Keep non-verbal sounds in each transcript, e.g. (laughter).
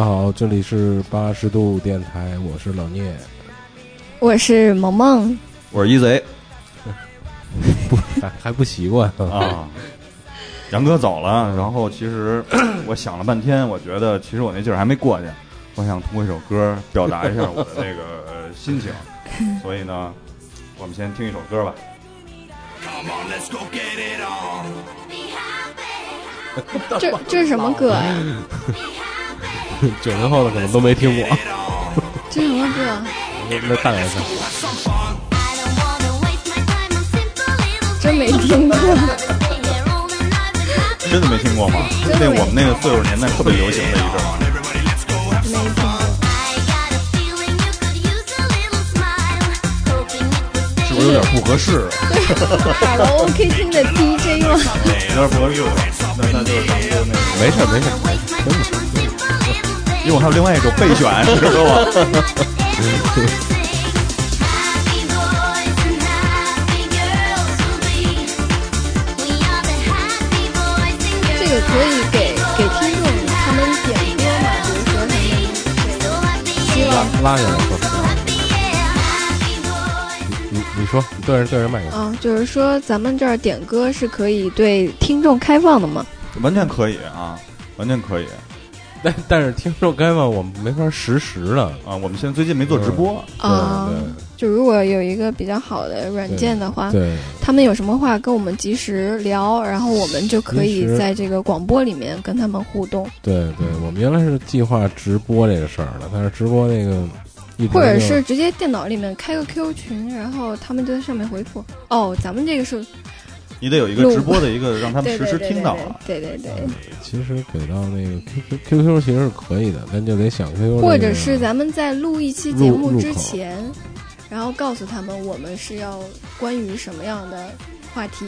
大家好，这里是八十度电台，我是老聂，我是萌萌，我是一贼 (laughs) 不还还不习惯啊。杨哥走了，然后其实 (clears throat) 我想了半天，我觉得其实我那劲儿还没过去，我想通过一首歌表达一下我的那个心情，所以呢，我们先听一首歌吧。这这是什么歌呀？(laughs) (laughs) 九零后的可能都没听过。这什么歌？(laughs) 那大点声。(laughs) 真没听过。真的没听过吗？那我们那个岁数年代特别流行的一阵儿。没听过。是不是有点不合适？卡拉 OK 厅的 DJ 吗？有点不合适。那那就是当初那个。没事没事，真的。因为我还有另外一首备选，知道吗？这个可以给给听众他们点歌嘛？比如说他们希望拉下来说。你你说，你对着对着麦克。啊，就是说咱们这儿点歌是可以对听众开放的吗？完全可以啊，完全可以。(laughs) 但但是听众开放我们没法实时的啊，我们现在最近没做直播啊。就如果有一个比较好的软件的话，对，他们有什么话跟我们及时聊，然后我们就可以在这个广播里面跟他们互动。对对，我们原来是计划直播这个事儿的，但是直播那个，或者是直接电脑里面开个 QQ 群，然后他们就在上面回复。哦，咱们这个是。你得有一个直播的一个，让他们实时听到。对对对。其实给到那个 QQ QQ 其实是可以的，但就得想 QQ。或者是咱们在录一期节目之前，然后告诉他们我们是要关于什么样的话题，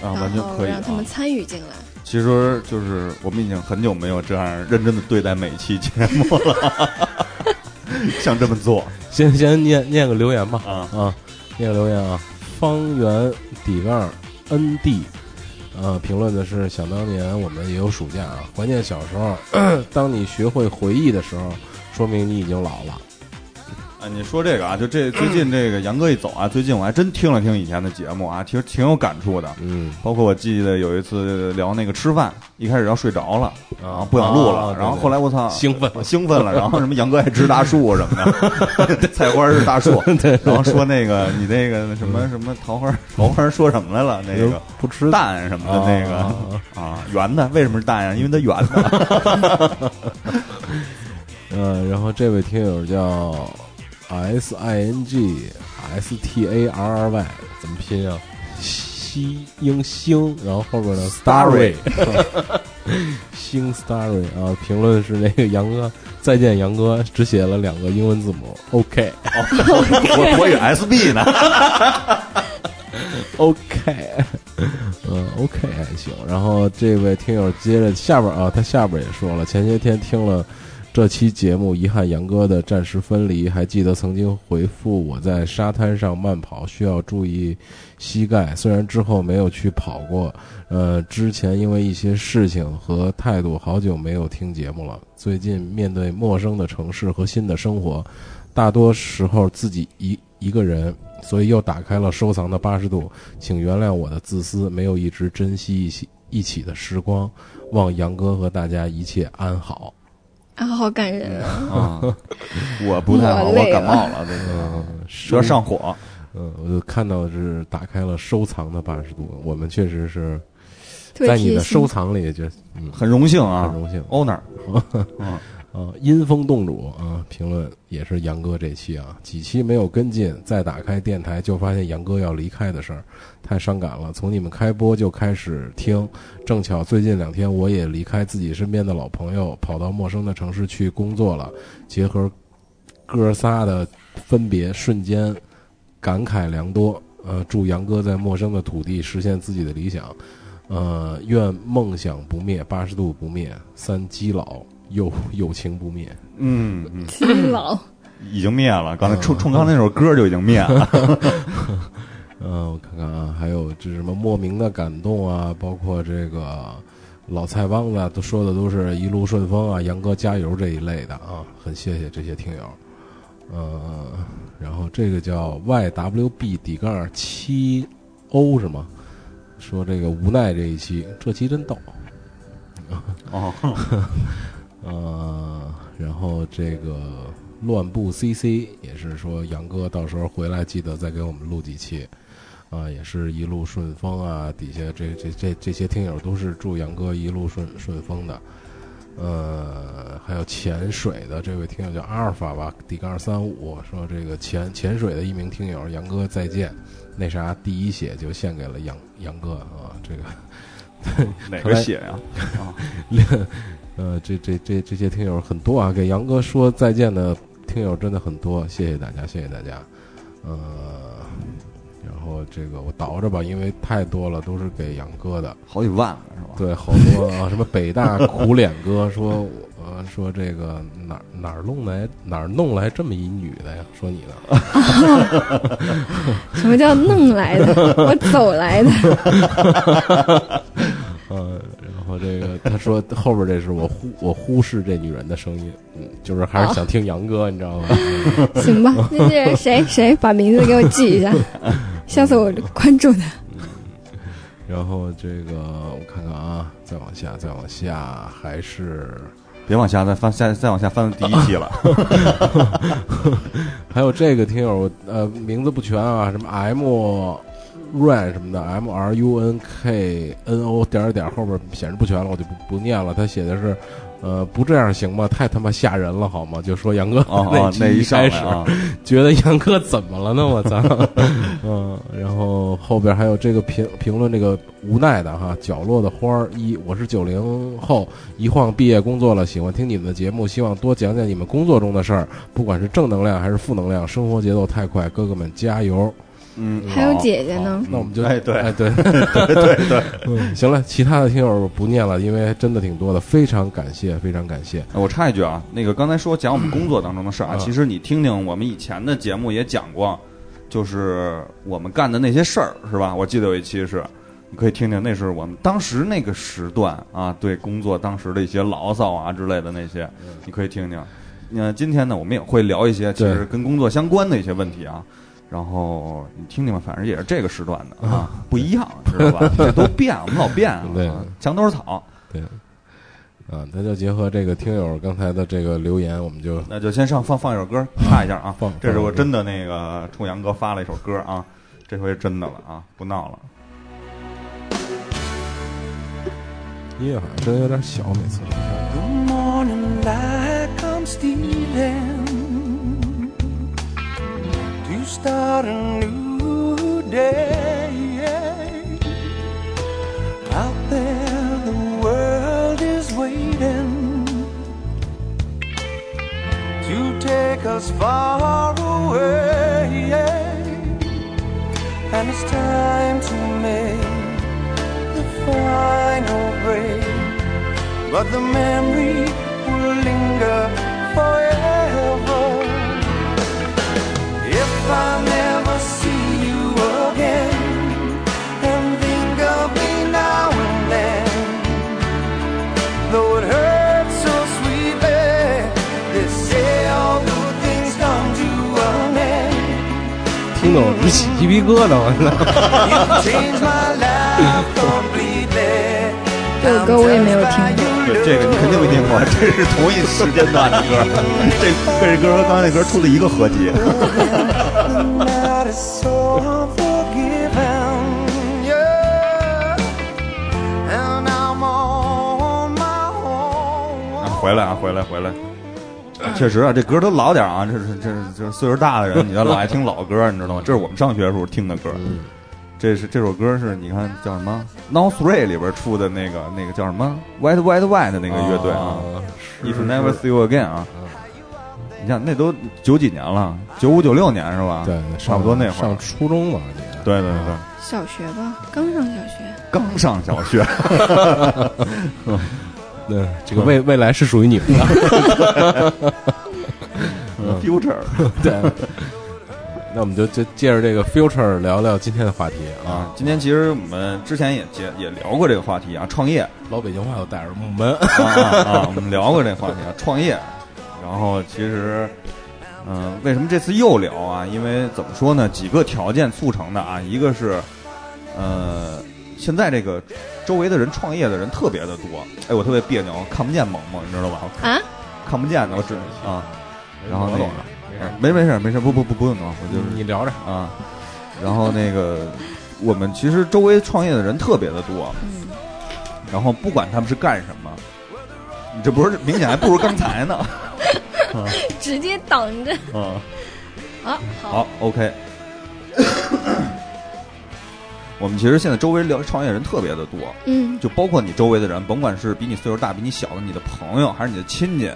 然后让他们参与进来。其实就是我们已经很久没有这样认真的对待每期节目了，(laughs) 想这么做。先先念念个留言吧。啊啊，念个留言啊，方圆底杠。N D，呃，评论的是想当年我们也有暑假啊，怀念小时候。(coughs) 当你学会回忆的时候，说明你已经老了。啊，你说这个啊，就这最近这个杨哥一走啊，最近我还真听了听以前的节目啊，其实挺有感触的。嗯，包括我记得有一次聊那个吃饭，一开始要睡着了，然后不想录了，然后后来我操，兴奋兴奋了，然后什么杨哥爱吃大树什么的，(laughs) 菜花是大树，然后说那个你那个什么什么桃花桃花说什么来了？那个不吃蛋什么的那个啊圆的，为什么是蛋呀？因为它圆的。(laughs) 嗯，然后这位听友叫。S I N G S T A R R Y 怎么拼啊？西英星，然后后边呢？Starry，星 Starry 啊！评论是那个杨哥，再见杨哥，只写了两个英文字母 OK。(laughs) 我我以为 S B 呢。OK，(laughs) 嗯，OK 还行。然后这位听友接着下边啊，他下边也说了，前些天听了。这期节目遗憾杨哥的暂时分离，还记得曾经回复我在沙滩上慢跑需要注意膝盖。虽然之后没有去跑过，呃，之前因为一些事情和态度，好久没有听节目了。最近面对陌生的城市和新的生活，大多时候自己一一个人，所以又打开了收藏的八十度。请原谅我的自私，没有一直珍惜一起一起的时光。望杨哥和大家一切安好。啊，好感人啊！我不太好，我感冒了，这个舌上火。嗯，我就看到是打开了收藏的八十度，我们确实是在你的收藏里，就很荣幸啊，很荣幸，owner。(laughs) 嗯。啊，阴风洞主啊，评论也是杨哥这期啊，几期没有跟进，再打开电台就发现杨哥要离开的事儿，太伤感了。从你们开播就开始听，正巧最近两天我也离开自己身边的老朋友，跑到陌生的城市去工作了。结合哥仨的分别，瞬间感慨良多。呃，祝杨哥在陌生的土地实现自己的理想。呃，愿梦想不灭，八十度不灭，三基佬。友友情不灭，嗯已经灭了。刚才冲冲刚才那首歌就已经灭了。嗯，(laughs) 我看看啊，还有这什么莫名的感动啊，包括这个老菜帮子都说的都是一路顺风啊，杨哥加油这一类的啊，很谢谢这些听友。呃，然后这个叫 YWB 底杠七 O 是吗？说这个无奈这一期，这期真逗。哦，(laughs) 呃，然后这个乱步 CC 也是说杨哥到时候回来记得再给我们录几期。啊，也是一路顺风啊！底下这这这这些听友都是祝杨哥一路顺顺风的。呃，还有潜水的这位听友叫阿尔法吧，底杠三五说这个潜潜水的一名听友杨哥再见，那啥第一血就献给了杨杨哥啊，这个哪个血呀？啊，(laughs) (laughs) 呃，这这这这些听友很多啊，给杨哥说再见的听友真的很多，谢谢大家，谢谢大家，呃。然后这个我倒着吧，因为太多了，都是给杨哥的，好几万是吧？对，好多啊，什么北大苦脸哥说，呃，说这个哪哪儿弄来哪儿弄来这么一女的呀？说你呢？(laughs) 什么叫弄来的？我走来的。(laughs) 嗯，然后这个他说后边这是我忽我忽视这女人的声音，嗯，就是还是想听杨哥，你知道吗？(laughs) 行吧，那是谁谁把名字给我记一下。下次我关注他。然后这个我看看啊，再往下，再往下，还是别往下再翻，下再往下翻第一期了。(laughs) 还有这个听友，呃，名字不全啊，什么 M Run 什么的，M R U N K N O 点点后边显示不全了，我就不不念了。他写的是。呃，不这样行吗？太他妈吓人了，好吗？就说杨哥那那一开始，(laughs) 觉得杨哥怎么了呢？我操！(laughs) 嗯，然后后边还有这个评评论，这个无奈的哈，角落的花儿一，我是九零后，一晃毕业工作了，喜欢听你们的节目，希望多讲讲你们工作中的事儿，不管是正能量还是负能量，生活节奏太快，哥哥们加油！嗯，还有姐姐呢，那我们就哎对哎对对对对，(laughs) 嗯，行了，其他的听友不念了，因为真的挺多的，非常感谢，非常感谢。我插一句啊，那个刚才说讲我们 (clears throat) 工作当中的事儿啊，其实你听听我们以前的节目也讲过，就是我们干的那些事儿，是吧？我记得有一期是，你可以听听，那是我们当时那个时段啊，对工作当时的一些牢骚啊之类的那些，你可以听听。那今天呢，我们也会聊一些其实跟工作相关的一些问题啊。然后你听听吧，反正也是这个时段的啊，不一样，知道吧？(laughs) 这都变，我们老变，对，墙头草，对，啊，那就结合这个听友刚才的这个留言，我们就那就先上放放一首歌，插一下啊，放，这是我真的那个冲杨哥发了一首歌啊，这回真的了啊，不闹了。音乐好像真有点小，每次。Start a new day. Out there, the world is waiting to take us far away. And it's time to make the final break. But the memory will linger forever. 听得我直起鸡皮疙瘩，我操！这首歌我也没有听过，(laughs) 对这个你肯定没听过，这是同一时间段的歌，这跟这歌和刚才那歌出了一个合集。(laughs) 回来啊，回来回来！确实啊，这歌都老点啊，这是这是这是岁数大的人，(laughs) 你要老爱听老歌，你知道吗？这是我们上学时候听的歌。这是这首歌是你看叫什么？Now Three 里边出的那个那个叫什么？White White White 的那个乐队啊，If Never See You Again 啊。你看那都九几年了，九五九六年是吧？对，差不多那会儿上初中吧，你。对对对。小学吧，刚上小学。刚上小学。(laughs) 对，这个未未来是属于你们的。(laughs) Future。(laughs) 对。那我们就就借着这个 future 聊聊今天的话题啊。今天其实我们之前也接也聊过这个话题啊，创业。老北京话又带着木门啊，我们聊过这话题啊，创业。然后其实，嗯，为什么这次又聊啊？因为怎么说呢？几个条件促成的啊，一个是，呃，现在这个周围的人创业的人特别的多。哎，我特别别扭，看不见萌萌，你知道吧？啊？看不见的，我只啊。然后那个。没没事没事不不不不用弄，我就是你聊着啊。然后那个，我们其实周围创业的人特别的多，嗯。然后不管他们是干什么，你这不是明显还不如刚才呢？(laughs) (laughs) 直接挡着。(laughs) 嗯。啊，好，OK。(coughs) 我们其实现在周围聊创业人特别的多，嗯，就包括你周围的人，甭管是比你岁数大、比你小的你的朋友，还是你的亲戚，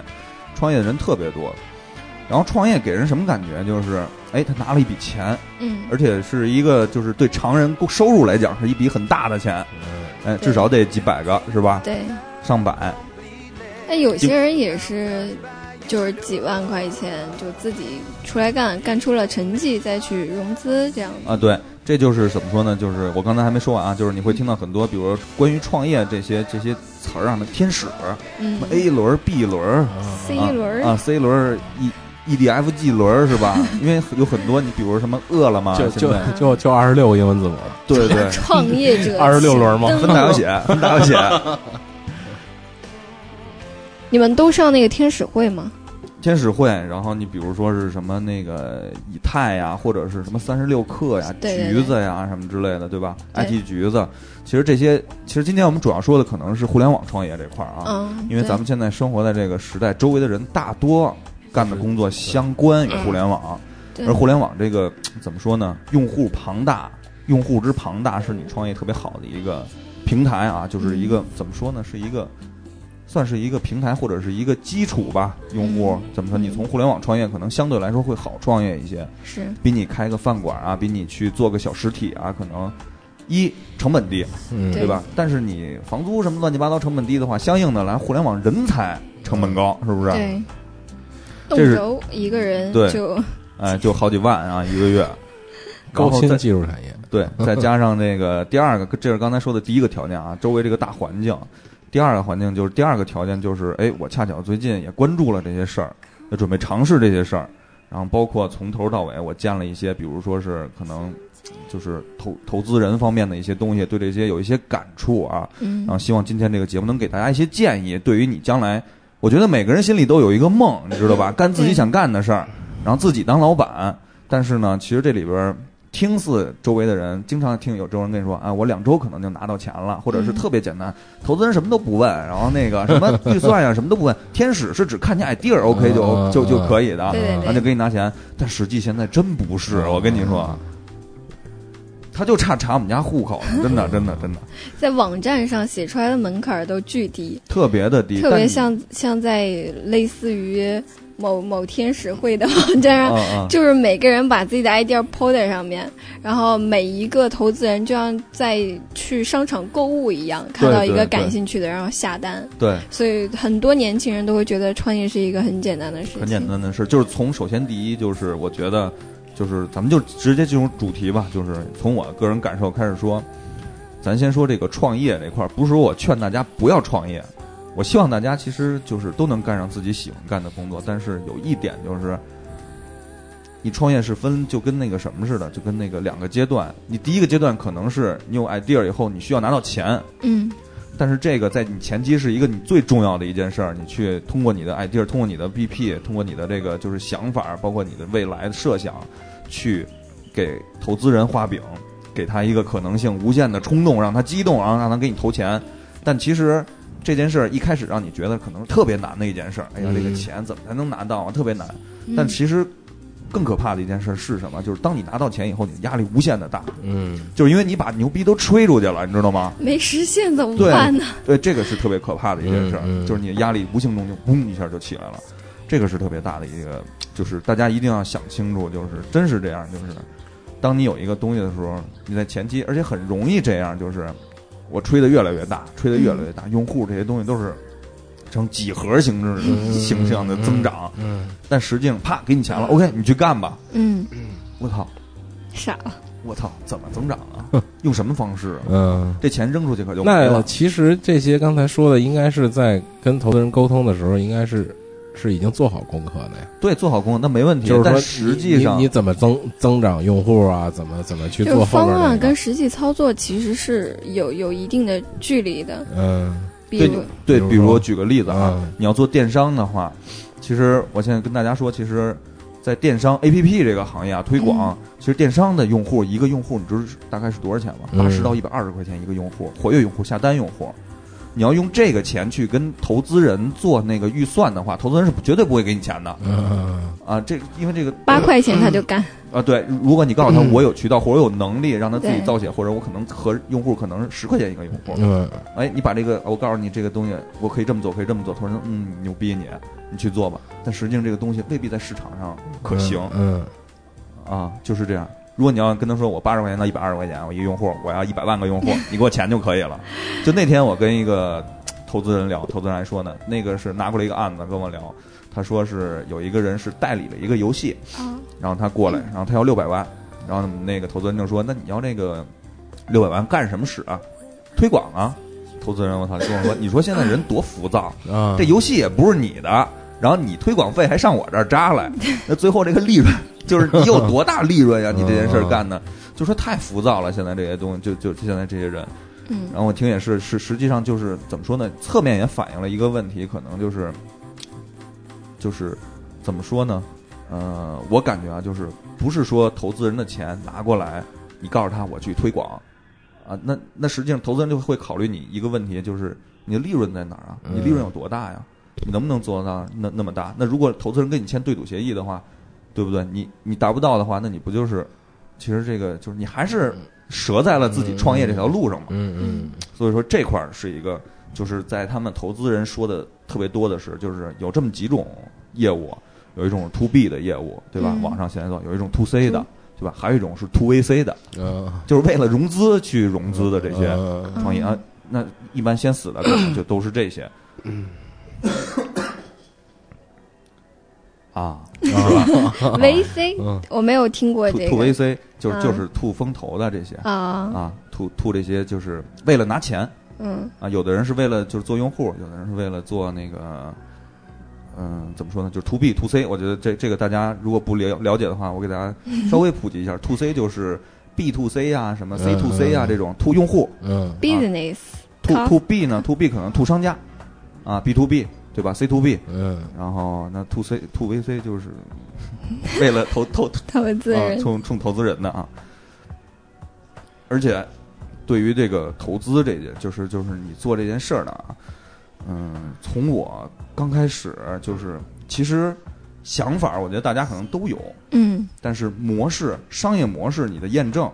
创业的人特别多。然后创业给人什么感觉？就是，哎，他拿了一笔钱，嗯，而且是一个就是对常人收入来讲是一笔很大的钱，哎，至少得几百个，是吧？对，上百。那有些人也是，就是几万块钱就自己出来干，干出了成绩再去融资这样。啊，对，这就是怎么说呢？就是我刚才还没说完啊，就是你会听到很多，比如关于创业这些这些词儿上的天使，嗯，A 轮、B 轮、C 轮啊，C 轮 E。E D F G 轮是吧？(laughs) 因为有很多，你比如什么饿了么，就就就就二十六个英文字母。对对，(laughs) 创业者二十六轮吗？分大小写，分大小写。(laughs) 你们都上那个天使会吗？天使会，然后你比如说是什么那个以太呀，或者是什么三十六氪呀、橘子呀什么之类的，对吧？I T 橘子，其实这些，其实今天我们主要说的可能是互联网创业这块儿啊，因为咱们现在生活在这个时代，周围的人大多。干的工作相关于互联网，而互联网这个怎么说呢？用户庞大，用户之庞大是你创业特别好的一个平台啊，就是一个怎么说呢？是一个算是一个平台或者是一个基础吧。用户怎么说？你从互联网创业可能相对来说会好创业一些，是比你开个饭馆啊，比你去做个小实体啊，可能一成本低，嗯对吧？但是你房租什么乱七八糟成本低的话，相应的来互联网人才成本高，是不是？对。这是一个人就哎，就好几万啊，(laughs) 一个月。高新技术产业，对，再加上那个第二个，这是刚才说的第一个条件啊，周围这个大环境。第二个环境就是第二个条件就是，哎，我恰巧最近也关注了这些事儿，也准备尝试这些事儿。然后包括从头到尾，我见了一些，比如说是可能就是投投资人方面的一些东西，对这些有一些感触啊。嗯。然后希望今天这个节目能给大家一些建议，对于你将来。我觉得每个人心里都有一个梦，你知道吧？干自己想干的事儿，然后自己当老板。但是呢，其实这里边听似周围的人经常听有这种人跟你说：“啊，我两周可能就拿到钱了，或者是特别简单，投资人什么都不问，然后那个 (laughs) 什么预算呀什么都不问，天使是只看见 idea OK 就就就可以的，然后就给你拿钱。但实际现在真不是，我跟你说。”他就差查我们家户口了，真的，(laughs) 真的，真的。在网站上写出来的门槛都巨低，特别的低，特别像像在类似于某某天使会的网站上，就是每个人把自己的 idea 抛在上面，然后每一个投资人就像在去商场购物一样，看到一个感兴趣的，然后下单。对，所以很多年轻人都会觉得创业是一个很简单的事情。很简单的事，就是从首先第一就是我觉得。就是咱们就直接进入主题吧，就是从我个人感受开始说，咱先说这个创业这块儿，不是说我劝大家不要创业，我希望大家其实就是都能干上自己喜欢干的工作，但是有一点就是，你创业是分就跟那个什么似的，就跟那个两个阶段，你第一个阶段可能是你有 idea 以后，你需要拿到钱，嗯。但是这个在你前期是一个你最重要的一件事儿，你去通过你的 idea，通过你的 BP，通过你的这个就是想法，包括你的未来的设想，去给投资人画饼，给他一个可能性无限的冲动，让他激动，然后让他给你投钱。但其实这件事儿一开始让你觉得可能特别难的一件事儿，哎呀，这个钱怎么才能拿到啊？特别难。但其实。更可怕的一件事是什么？就是当你拿到钱以后，你压力无限的大。嗯，就是因为你把牛逼都吹出去了，你知道吗？没实现怎么办呢？对，(laughs) 这个是特别可怕的一件事，就是你的压力无形中就嘣一下就起来了。这个是特别大的一个，就是大家一定要想清楚，就是真是这样，就是当你有一个东西的时候，你在前期，而且很容易这样，就是我吹的越来越大，吹的越来越大，用户这些东西都是。成几何形式形象的增长，嗯但实际上啪给你钱了，OK，你去干吧。嗯，我操，傻了，我操，怎么增长啊？用什么方式？嗯，这钱扔出去可就没了。那其实这些刚才说的，应该是在跟投资人沟通的时候，应该是是已经做好功课的呀。对，做好功课那没问题。就是说，实际上你怎么增增长用户啊？怎么怎么去做方案跟实际操作其实是有有一定的距离的。嗯，对对，比如我举个例子啊，你要做电商的话，其实我现在跟大家说，其实。在电商 A P P 这个行业啊，推广其实电商的用户一个用户，你知道大概是多少钱吗？八十到一百二十块钱一个用户，活跃用户、下单用户。你要用这个钱去跟投资人做那个预算的话，投资人是绝对不会给你钱的。啊，这因为这个八块钱他就干啊。对，如果你告诉他我有渠道或者有能力让他自己造血，或者我可能和用户可能十块钱一个用户。嗯，哎，你把这个我告诉你这个东西，我可以这么做，可以这么做。他说嗯，牛逼你，你去做吧。但实际上这个东西未必在市场上可行。嗯，啊，就是这样。如果你要跟他说我八十块钱到一百二十块钱，我一个用户，我要一百万个用户，(laughs) 你给我钱就可以了。就那天我跟一个投资人聊，投资人还说呢，那个是拿过来一个案子跟我聊，他说是有一个人是代理了一个游戏，然后他过来，然后他要六百万，然后那个投资人就说，那你要那个六百万干什么使啊？推广啊？投资人我操，跟我说，(laughs) 你说现在人多浮躁啊，这游戏也不是你的。然后你推广费还上我这儿扎来，那最后这个利润就是你有多大利润呀？你这件事儿干的，就说太浮躁了。现在这些东西，就就现在这些人，嗯。然后我听也是，是实际上就是怎么说呢？侧面也反映了一个问题，可能就是，就是怎么说呢？呃，我感觉啊，就是不是说投资人的钱拿过来，你告诉他我去推广，啊，那那实际上投资人就会考虑你一个问题，就是你的利润在哪儿啊？你利润有多大呀？你能不能做到那那么大？那如果投资人跟你签对赌协议的话，对不对？你你达不到的话，那你不就是，其实这个就是你还是折在了自己创业这条路上嘛。嗯嗯。所以说这块儿是一个，就是在他们投资人说的特别多的是，就是有这么几种业务，有一种 to B 的业务，对吧？网上现在做有一种 to C 的，对吧？还有一种是 to VC 的，就是为了融资去融资的这些创业啊。那一般先死的可能就都是这些。嗯。啊，是吧？VC，我没有听过这个。吐 VC 就是就是吐风投的这些啊啊，吐吐这些就是为了拿钱。嗯啊，有的人是为了就是做用户，有的人是为了做那个，嗯，怎么说呢？就是 To B To C。我觉得这这个大家如果不了了解的话，我给大家 (laughs) 稍微普及一下。To C 就是 B To C 啊，什么 C To C 啊这种 To 用户。嗯，Business。To To B 呢？To B 可能 To 商家。啊，B to B 对吧？C to B，嗯，然后那 to C to VC 就是为了投投 (laughs) 投资人，冲冲投资人的啊。而且对于这个投资这件，就是就是你做这件事儿呢，嗯，从我刚开始就是其实想法，我觉得大家可能都有，嗯，但是模式商业模式你的验证，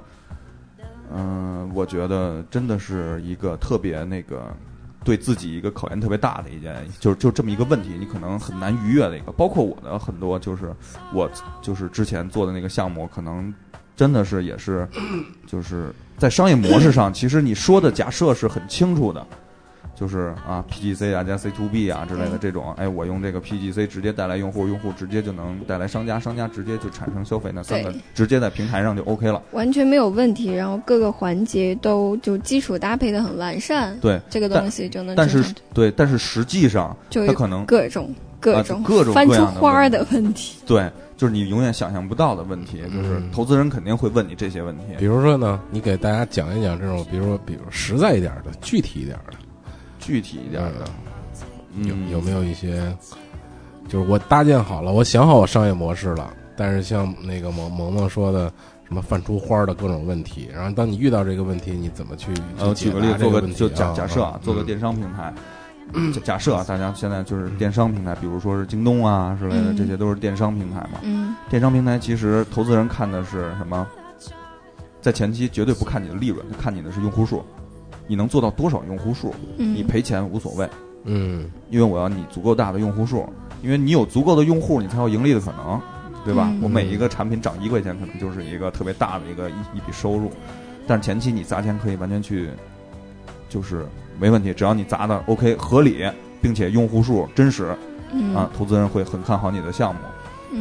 嗯，我觉得真的是一个特别那个。对自己一个考验特别大的一件，就是就这么一个问题，你可能很难逾越的一个。包括我的很多，就是我就是之前做的那个项目，可能真的是也是，就是在商业模式上，其实你说的假设是很清楚的。就是啊，PGC 啊加 C to B 啊之类的这种，哎，我用这个 PGC 直接带来用户，用户直接就能带来商家，商家直接就产生消费，那三个直接在平台上就 OK 了，完全没有问题。然后各个环节都就基础搭配的很完善，对这个东西就能。但是对，但是实际上它可能各种各种各种翻出花的问题。对，就是你永远想象不到的问题，就是投资人肯定会问你这些问题。比如说呢，你给大家讲一讲这种，比如说比如实在一点的，具体一点的。具体一点的，有有没有一些，就是我搭建好了，我想好我商业模式了，但是像那个萌萌萌说的，什么泛出花的各种问题，然后当你遇到这个问题，你怎么去？呃，举个例子，做个就假假设啊，做个电商平台，假设啊，大家现在就是电商平台，比如说是京东啊之类的，这些都是电商平台嘛。嗯。电商平台其实投资人看的是什么？在前期绝对不看你的利润，看你的是用户数。你能做到多少用户数？你赔钱无所谓，嗯，因为我要你足够大的用户数，因为你有足够的用户，你才有盈利的可能，对吧？我每一个产品涨一块钱，可能就是一个特别大的一个一一笔收入，但是前期你砸钱可以完全去，就是没问题，只要你砸的 OK 合理，并且用户数真实，啊，投资人会很看好你的项目。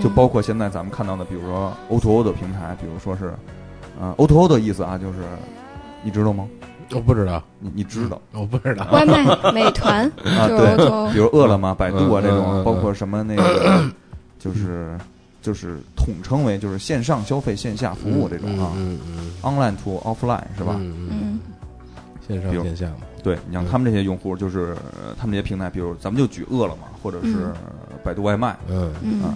就包括现在咱们看到的，比如说 O to O 的平台，比如说是，呃，O to O 的意思啊，就是你知道吗？我不知道，你你知道？我不知道。外卖、美团 (laughs) 啊，对，比如饿了么、百度啊这种，包括什么那个，就是就是统称为就是线上消费、线下服务这种啊，online to offline 是吧？嗯，线上线下嘛。对你像他们这些用户，就是他们这些平台，比如咱们就举饿了么或者是百度外卖，嗯啊，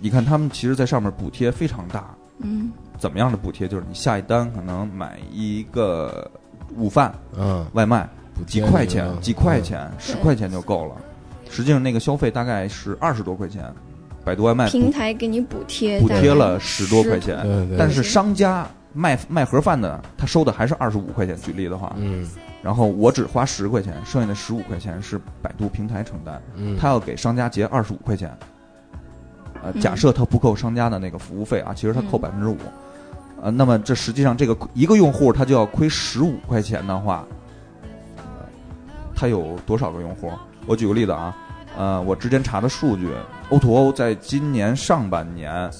你看他们其实，在上面补贴非常大。嗯，怎么样的补贴？就是你下一单可能买一个。午饭，嗯，外卖几块钱，几块钱，十块钱就够了。实际上那个消费大概是二十多块钱。百度外卖平台给你补贴，补贴了十多块钱，但是商家卖卖盒饭的，他收的还是二十五块钱。举例的话，嗯，然后我只花十块钱，剩下的十五块钱是百度平台承担，嗯，他要给商家结二十五块钱。呃，假设他不扣商家的那个服务费啊，其实他扣百分之五。呃，那么这实际上这个一个用户他就要亏十五块钱的话，他有多少个用户？我举个例子啊，呃，我之前查的数据，O to O 在今年上半年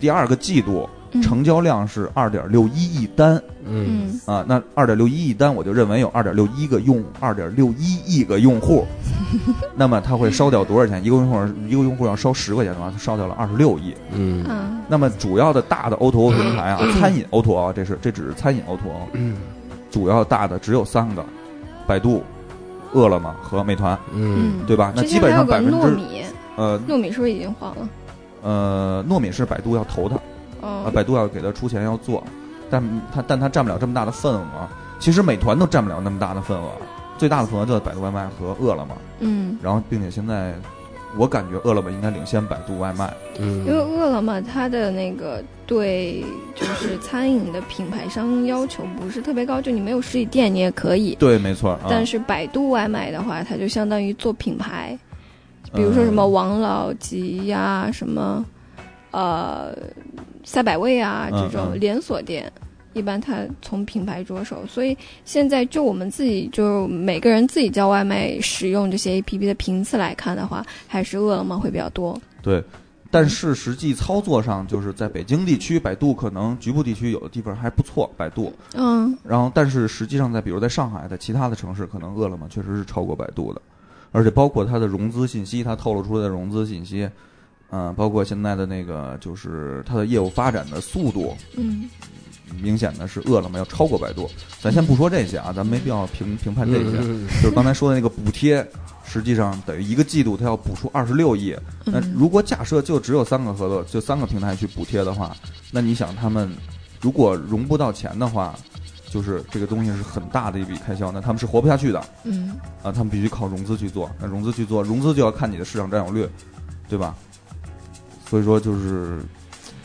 第二个季度成交量是二点六一亿单，嗯，啊，那二点六一亿单，我就认为有二点六一个用二点六一亿个用户，(laughs) 那么它会烧掉多少钱？一个用户一个用户要烧十块钱的话，他烧掉了二十六亿，嗯。那么主要的大的 O to O 平台啊，餐饮 O to O 这是这只是餐饮 O to O，主要大的只有三个，百度、饿了么和美团，嗯，对吧？那基本上百分之糯米，呃，糯米是不是已经黄了？呃，糯米是百度要投的，啊，百度要给他出钱要做，但它但他占不了这么大的份额。其实美团都占不了那么大的份额，最大的份额就是百度外卖和饿了么。嗯，然后并且现在。我感觉饿了么应该领先百度外卖，嗯，因为饿了么它的那个对就是餐饮的品牌商要求不是特别高，就你没有实体店你也可以，对，没错。但是百度外卖的话，它就相当于做品牌，比如说什么王老吉呀，什么呃赛百味啊这种连锁店。一般他从品牌着手，所以现在就我们自己就每个人自己叫外卖使用这些 A P P 的频次来看的话，还是饿了么会比较多。对，但是实际操作上，就是在北京地区，百度可能局部地区有的地方还不错，百度。嗯。然后，但是实际上在比如在上海，在其他的城市，可能饿了么确实是超过百度的，而且包括它的融资信息，它透露出来的融资信息，嗯，包括现在的那个就是它的业务发展的速度，嗯。明显的是饿了么要超过百度，咱先不说这些啊，咱没必要评评判这些。就是刚才说的那个补贴，实际上等于一个季度它要补出二十六亿。那如果假设就只有三个合作，就三个平台去补贴的话，那你想他们如果融不到钱的话，就是这个东西是很大的一笔开销，那他们是活不下去的。嗯。啊，他们必须靠融资去做，那融资去做，融资就要看你的市场占有率，对吧？所以说就是。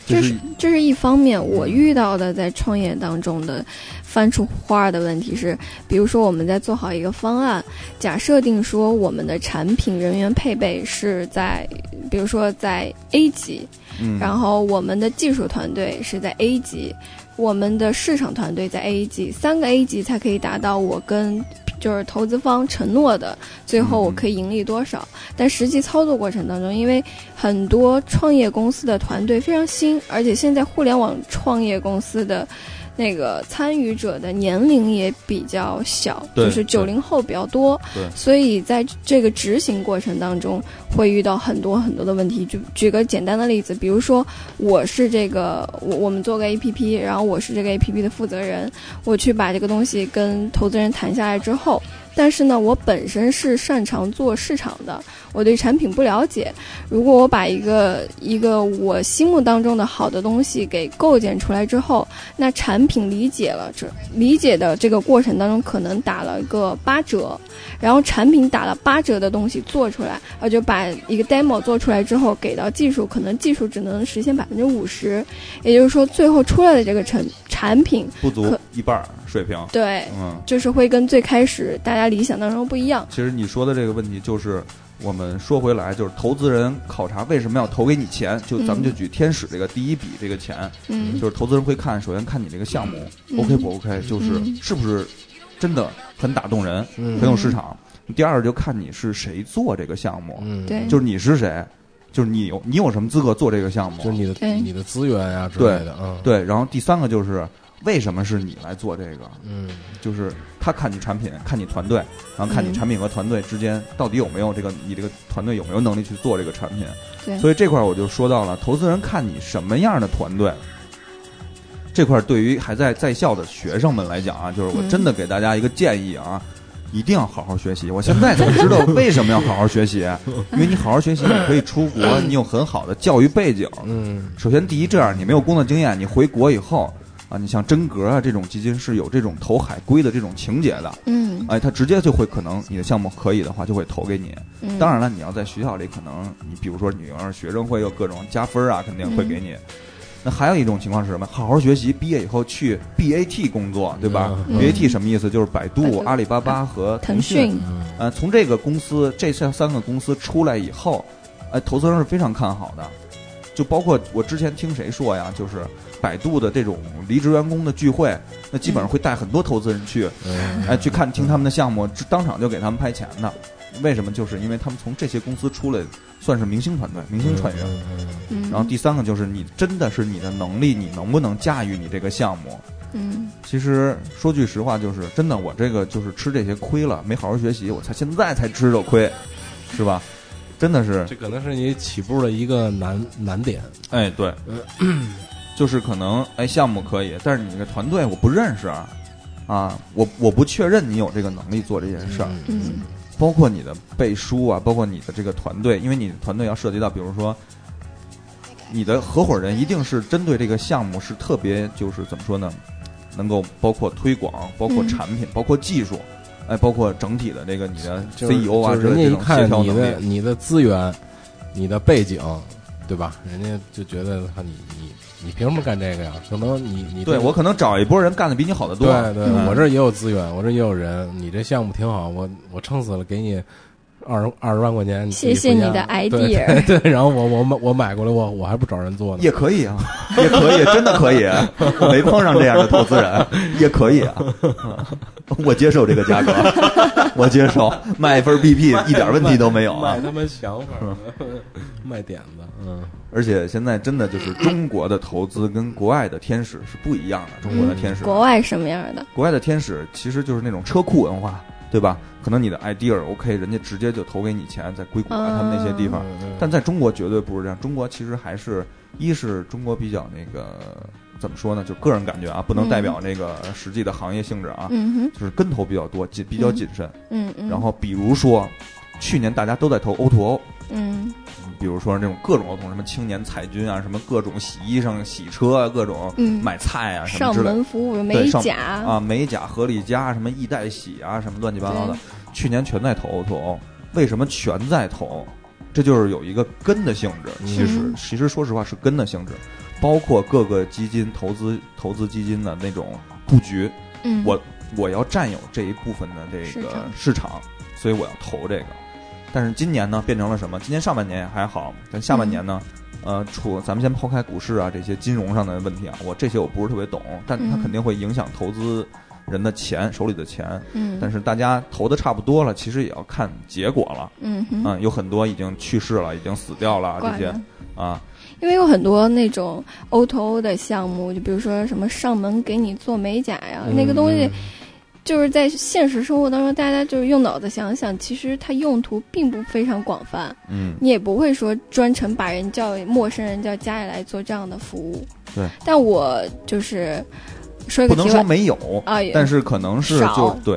这是这是一方面，我遇到的在创业当中的翻出花的问题是，比如说我们在做好一个方案，假设定说我们的产品人员配备是在，比如说在 A 级，嗯，然后我们的技术团队是在 A 级，我们的市场团队在 A 级，三个 A 级才可以达到我跟。就是投资方承诺的，最后我可以盈利多少？但实际操作过程当中，因为很多创业公司的团队非常新，而且现在互联网创业公司的。那个参与者的年龄也比较小，就是九零后比较多，所以在这个执行过程当中会遇到很多很多的问题。就举个简单的例子，比如说我是这个我我们做个 A P P，然后我是这个 A P P 的负责人，我去把这个东西跟投资人谈下来之后。但是呢，我本身是擅长做市场的，我对产品不了解。如果我把一个一个我心目当中的好的东西给构建出来之后，那产品理解了这理解的这个过程当中，可能打了个八折，然后产品打了八折的东西做出来，呃，就把一个 demo 做出来之后，给到技术，可能技术只能实现百分之五十，也就是说，最后出来的这个成产品不足一半水平。对，嗯，就是会跟最开始大家。理想当中不一样。其实你说的这个问题，就是我们说回来，就是投资人考察为什么要投给你钱？就咱们就举天使这个第一笔这个钱，嗯，就是投资人会看，首先看你这个项目 OK 不 OK，就是是不是真的很打动人，很有市场。第二就看你是谁做这个项目，嗯，对，就是你是谁，就是你有你有什么资格做这个项目？就是你的你的资源呀之类的，嗯，对。然后第三个就是为什么是你来做这个？嗯，就是他看你产品，看你团队，然后看你产品和团队之间到底有没有这个你这个团队有没有能力去做这个产品。对。所以这块我就说到了，投资人看你什么样的团队。这块对于还在在校的学生们来讲啊，就是我真的给大家一个建议啊，一定要好好学习。我现在才知道为什么要好好学习，(laughs) 因为你好好学习，你可以出国，你有很好的教育背景。嗯，首先第一，这样你没有工作经验，你回国以后啊，你像真格啊这种基金是有这种投海归的这种情节的。嗯，哎，他直接就会可能你的项目可以的话，就会投给你。当然了，你要在学校里，可能你比如说你要是学生会有各种加分啊，肯定会给你。那还有一种情况是什么？好好学习，毕业以后去 BAT 工作，对吧？BAT 什么意思？就是百度、阿里巴巴和腾讯。呃，从这个公司这三三个公司出来以后，哎，投资人是非常看好的。就包括我之前听谁说呀，就是百度的这种离职员工的聚会，那基本上会带很多投资人去，哎，去看听他们的项目，当场就给他们拍钱的。为什么？就是因为他们从这些公司出来，算是明星团队、明星船员。然后第三个就是你真的是你的能力，你能不能驾驭你这个项目？嗯，其实说句实话，就是真的，我这个就是吃这些亏了，没好好学习，我才现在才吃着亏，是吧？真的是，这可能是你起步的一个难难点。哎，对，(clears throat) 就是可能哎，项目可以，但是你这团队我不认识啊，我我不确认你有这个能力做这件事儿。嗯。包括你的背书啊，包括你的这个团队，因为你的团队要涉及到，比如说，你的合伙人一定是针对这个项目是特别，就是怎么说呢？能够包括推广，包括产品，包括技术，哎，包括整体的这个你的 CEO 啊，人家一看你的你的资源，你的背景，对吧？人家就觉得你你。你凭什么干这个呀？可能你你对我可能找一波人干的比你好的多。对对，我这也有资源，我这也有人。你这项目挺好，我我撑死了给你二十二十万块钱。谢谢你的 idea。对，然后我我买我买过来，我我还不找人做呢。也可以啊，也可以，真的可以。我没碰上这样的投资人，也可以啊。我接受这个价格，我接受卖一份 BP 一点问题都没有啊。卖他们想法，卖点子，嗯。而且现在真的就是中国的投资跟国外的天使是不一样的。中国的天使，国外什么样的？国外的天使其实就是那种车库文化，对吧？可能你的 idea OK，人家直接就投给你钱，在硅谷啊他们那些地方。但在中国绝对不是这样。中国其实还是一是中国比较那个怎么说呢？就个人感觉啊，不能代表那个实际的行业性质啊。就是跟投比较多，谨比较谨慎。嗯嗯。然后比如说，去年大家都在投 O to O。嗯。比如说那种各种儿童，什么青年彩军啊，什么各种洗衣裳、洗车啊，各种买菜啊，什么之类。上门服务美甲啊，美甲、合理家，什么易代洗啊，什么乱七八糟的，去年全在投投。为什么全在投？这就是有一个根的性质。其实，其实说实话是根的性质，包括各个基金投资、投资基金的那种布局。嗯，我我要占有这一部分的这个市场，所以我要投这个。但是今年呢，变成了什么？今年上半年还好，但下半年呢，呃，除咱们先抛开股市啊这些金融上的问题啊，我这些我不是特别懂，但它肯定会影响投资人的钱手里的钱。嗯。但是大家投的差不多了，其实也要看结果了。嗯嗯，有很多已经去世了，已经死掉了这些啊。因为有很多那种 O to O 的项目，就比如说什么上门给你做美甲呀，那个东西。就是在现实生活当中，大家就是用脑子想想，其实它用途并不非常广泛。嗯，你也不会说专程把人叫陌生人叫家里来做这样的服务。对。但我就是说一个不能说没有啊，但是可能是就对。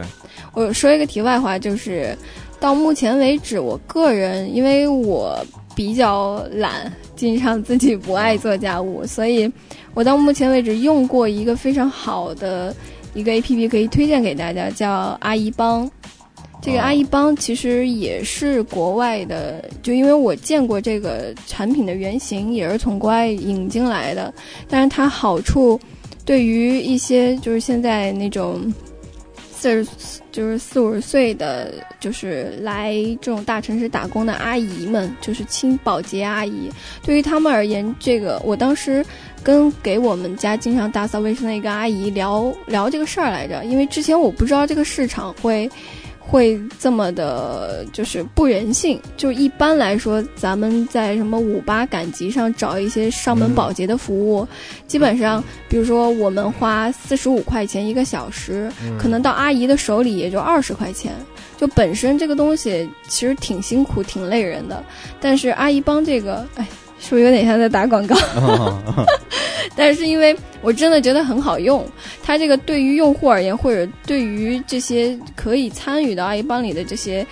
我说一个题外话，就是到目前为止，我个人因为我比较懒，经常自己不爱做家务，所以我到目前为止用过一个非常好的。一个 A P P 可以推荐给大家，叫阿姨帮。这个阿姨帮其实也是国外的，就因为我见过这个产品的原型，也是从国外引进来的。但是它好处，对于一些就是现在那种四十就是四五十岁的，就是来这种大城市打工的阿姨们，就是清保洁阿姨，对于他们而言，这个我当时。跟给我们家经常打扫卫生的一个阿姨聊聊这个事儿来着，因为之前我不知道这个市场会会这么的，就是不人性。就一般来说，咱们在什么五八赶集上找一些上门保洁的服务，基本上，比如说我们花四十五块钱一个小时，可能到阿姨的手里也就二十块钱。就本身这个东西其实挺辛苦、挺累人的，但是阿姨帮这个，哎，是不是有点像在打广告？(laughs) 但是因为我真的觉得很好用，它这个对于用户而言，或者对于这些可以参与到阿姨帮里的这些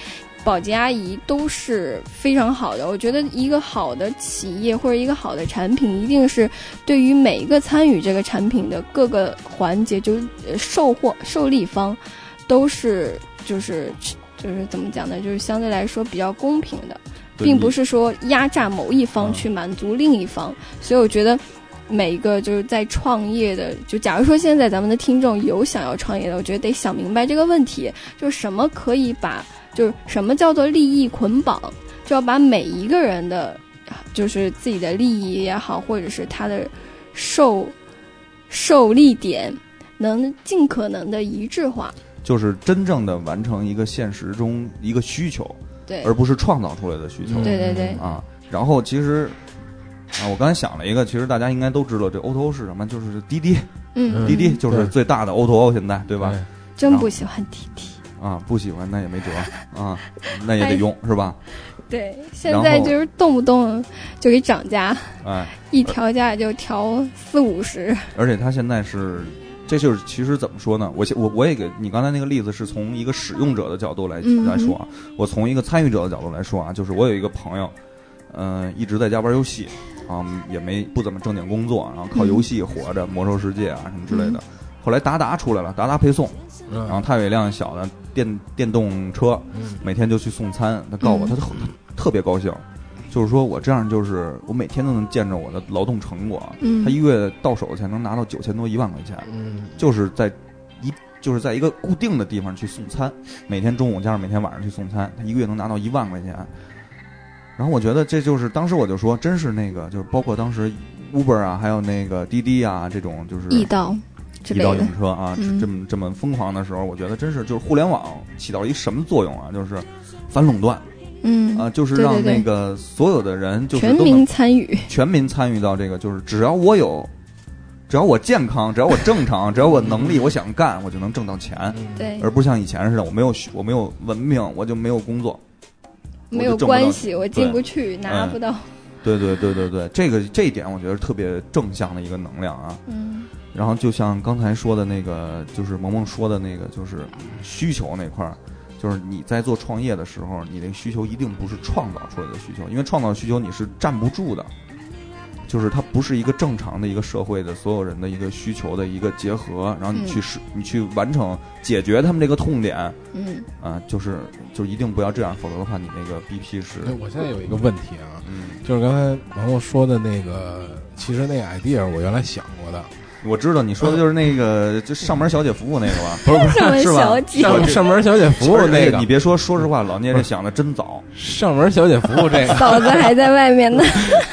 保洁阿姨都是非常好的。我觉得一个好的企业或者一个好的产品，一定是对于每一个参与这个产品的各个环节，就是售货受利方都是。就是就是怎么讲呢？就是相对来说比较公平的，并不是说压榨某一方去满足另一方。所以我觉得每一个就是在创业的，就假如说现在咱们的听众有想要创业的，我觉得得想明白这个问题：就是什么可以把，就是什么叫做利益捆绑，就要把每一个人的，就是自己的利益也好，或者是他的受受力点，能尽可能的一致化。就是真正的完成一个现实中一个需求，对，而不是创造出来的需求。对对对。啊，然后其实啊，我刚才想了一个，其实大家应该都知道，这 O to O 是什么？就是滴滴。嗯。滴滴就是最大的 O to O，现在对吧？真不喜欢滴滴。啊，不喜欢那也没辙啊，那也得用是吧？对，现在就是动不动就给涨价，哎，一调价就调四五十。而且它现在是。这就是其实怎么说呢？我我我也给你刚才那个例子是从一个使用者的角度来来说啊，我从一个参与者的角度来说啊，就是我有一个朋友，嗯，一直在家玩游戏，啊，也没不怎么正经工作，然后靠游戏活着，魔兽世界啊什么之类的。后来达达出来了，达达配送，然后他有一辆小的电电动车，每天就去送餐。他告诉我，他特特别高兴。就是说我这样，就是我每天都能见着我的劳动成果。他一个月到手才能拿到九千多一万块钱。嗯，就是在一就是在一个固定的地方去送餐，每天中午加上每天晚上去送餐，他一个月能拿到一万块钱。然后我觉得这就是当时我就说，真是那个就是包括当时 Uber 啊，还有那个滴滴啊这种就是易到易到用车啊，这么这么疯狂的时候，我觉得真是就是互联网起到一什么作用啊？就是反垄断。嗯啊，就是让那个所有的人就是全民参与，(laughs) 全民参与到这个，就是只要我有，只要我健康，只要我正常，只要我能力，我想干，我就能挣到钱。对，而不像以前似的，我没有我没有文明，我就没有工作，没有关系，我进不去，拿不到。对对对对对，这个这一点我觉得特别正向的一个能量啊。嗯。然后就像刚才说的那个，就是萌萌说的那个，就是需求那块儿。就是你在做创业的时候，你的需求一定不是创造出来的需求，因为创造需求你是站不住的。就是它不是一个正常的一个社会的所有人的一个需求的一个结合，然后你去是，你去完成解决他们这个痛点。嗯。啊，就是就一定不要这样，否则的话，你那个 BP 是。我现在有一个问题啊，嗯，就是刚才王璐说的那个，其实那个 idea 我原来想过的。我知道你说的就是那个，就上门小姐服务那个吧？(laughs) 不是不是，是吧？上上门小姐服务那个，你别说，说实话，老聂这想的真早。上门小姐服务这个，(laughs) 嫂子还在外面呢。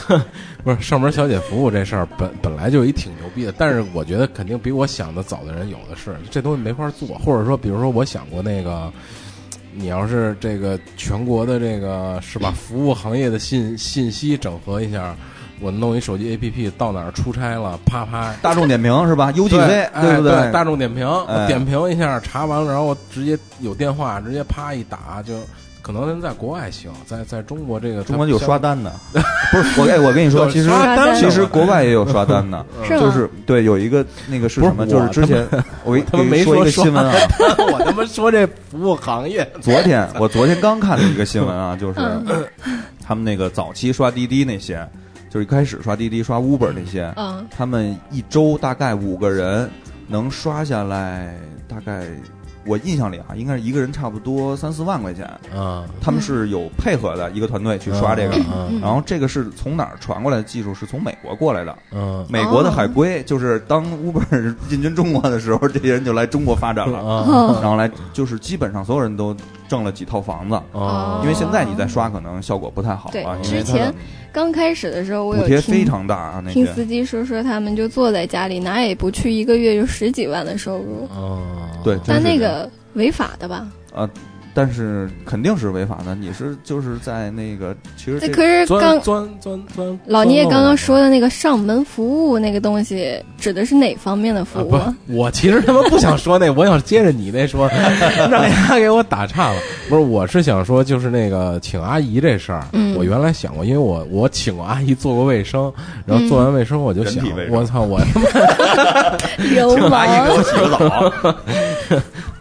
(laughs) 不是上门小姐服务这事儿，本本来就一挺牛逼的，但是我觉得肯定比我想的早的人有的是，这东西没法做。或者说，比如说我想过那个，你要是这个全国的这个是吧，服务行业的信信息整合一下。我弄一手机 APP，到哪儿出差了，啪啪，大众点评是吧？UGC 对不对？大众点评，点评一下，查完了，然后我直接有电话，直接啪一打，就可能在国外行，在在中国这个中国有刷单的，(laughs) 不是我哎，我跟你说，其实其实国外也有刷单的，(laughs) 就是对有一个那个是什么？就是之前 (laughs) 我给你说一个新闻啊，我他妈说这服务行业，昨天我昨天刚看了一个新闻啊，就是他们那个早期刷滴滴那些。就是一开始刷滴滴、刷 Uber 那些，他们一周大概五个人能刷下来，大概我印象里啊，应该是一个人差不多三四万块钱。嗯，他们是有配合的一个团队去刷这个，然后这个是从哪儿传过来的技术？是从美国过来的。嗯，美国的海归就是当 Uber 进军中国的时候，这些人就来中国发展了，然后来就是基本上所有人都挣了几套房子。因为现在你再刷可能效果不太好对，之前。刚开始的时候，我有听听司机说说，他们就坐在家里，哪也不去，一个月就十几万的收入。哦，对，但那个违法的吧？啊，但是肯定是违法的。你是就是在那个，其实这可是刚钻钻钻，老聂刚刚说的那个上门服务那个东西，指的是哪方面的服务？我其实他妈不想说那，我想接着你那说，(laughs) 让他给我打岔了。不是，我是想说，就是那个请阿姨这事儿，我原来想过，因为我我请过阿姨做过卫生，然后做完卫生我就想，我操，我他妈 (laughs) (laughs) 请阿姨给我洗个澡。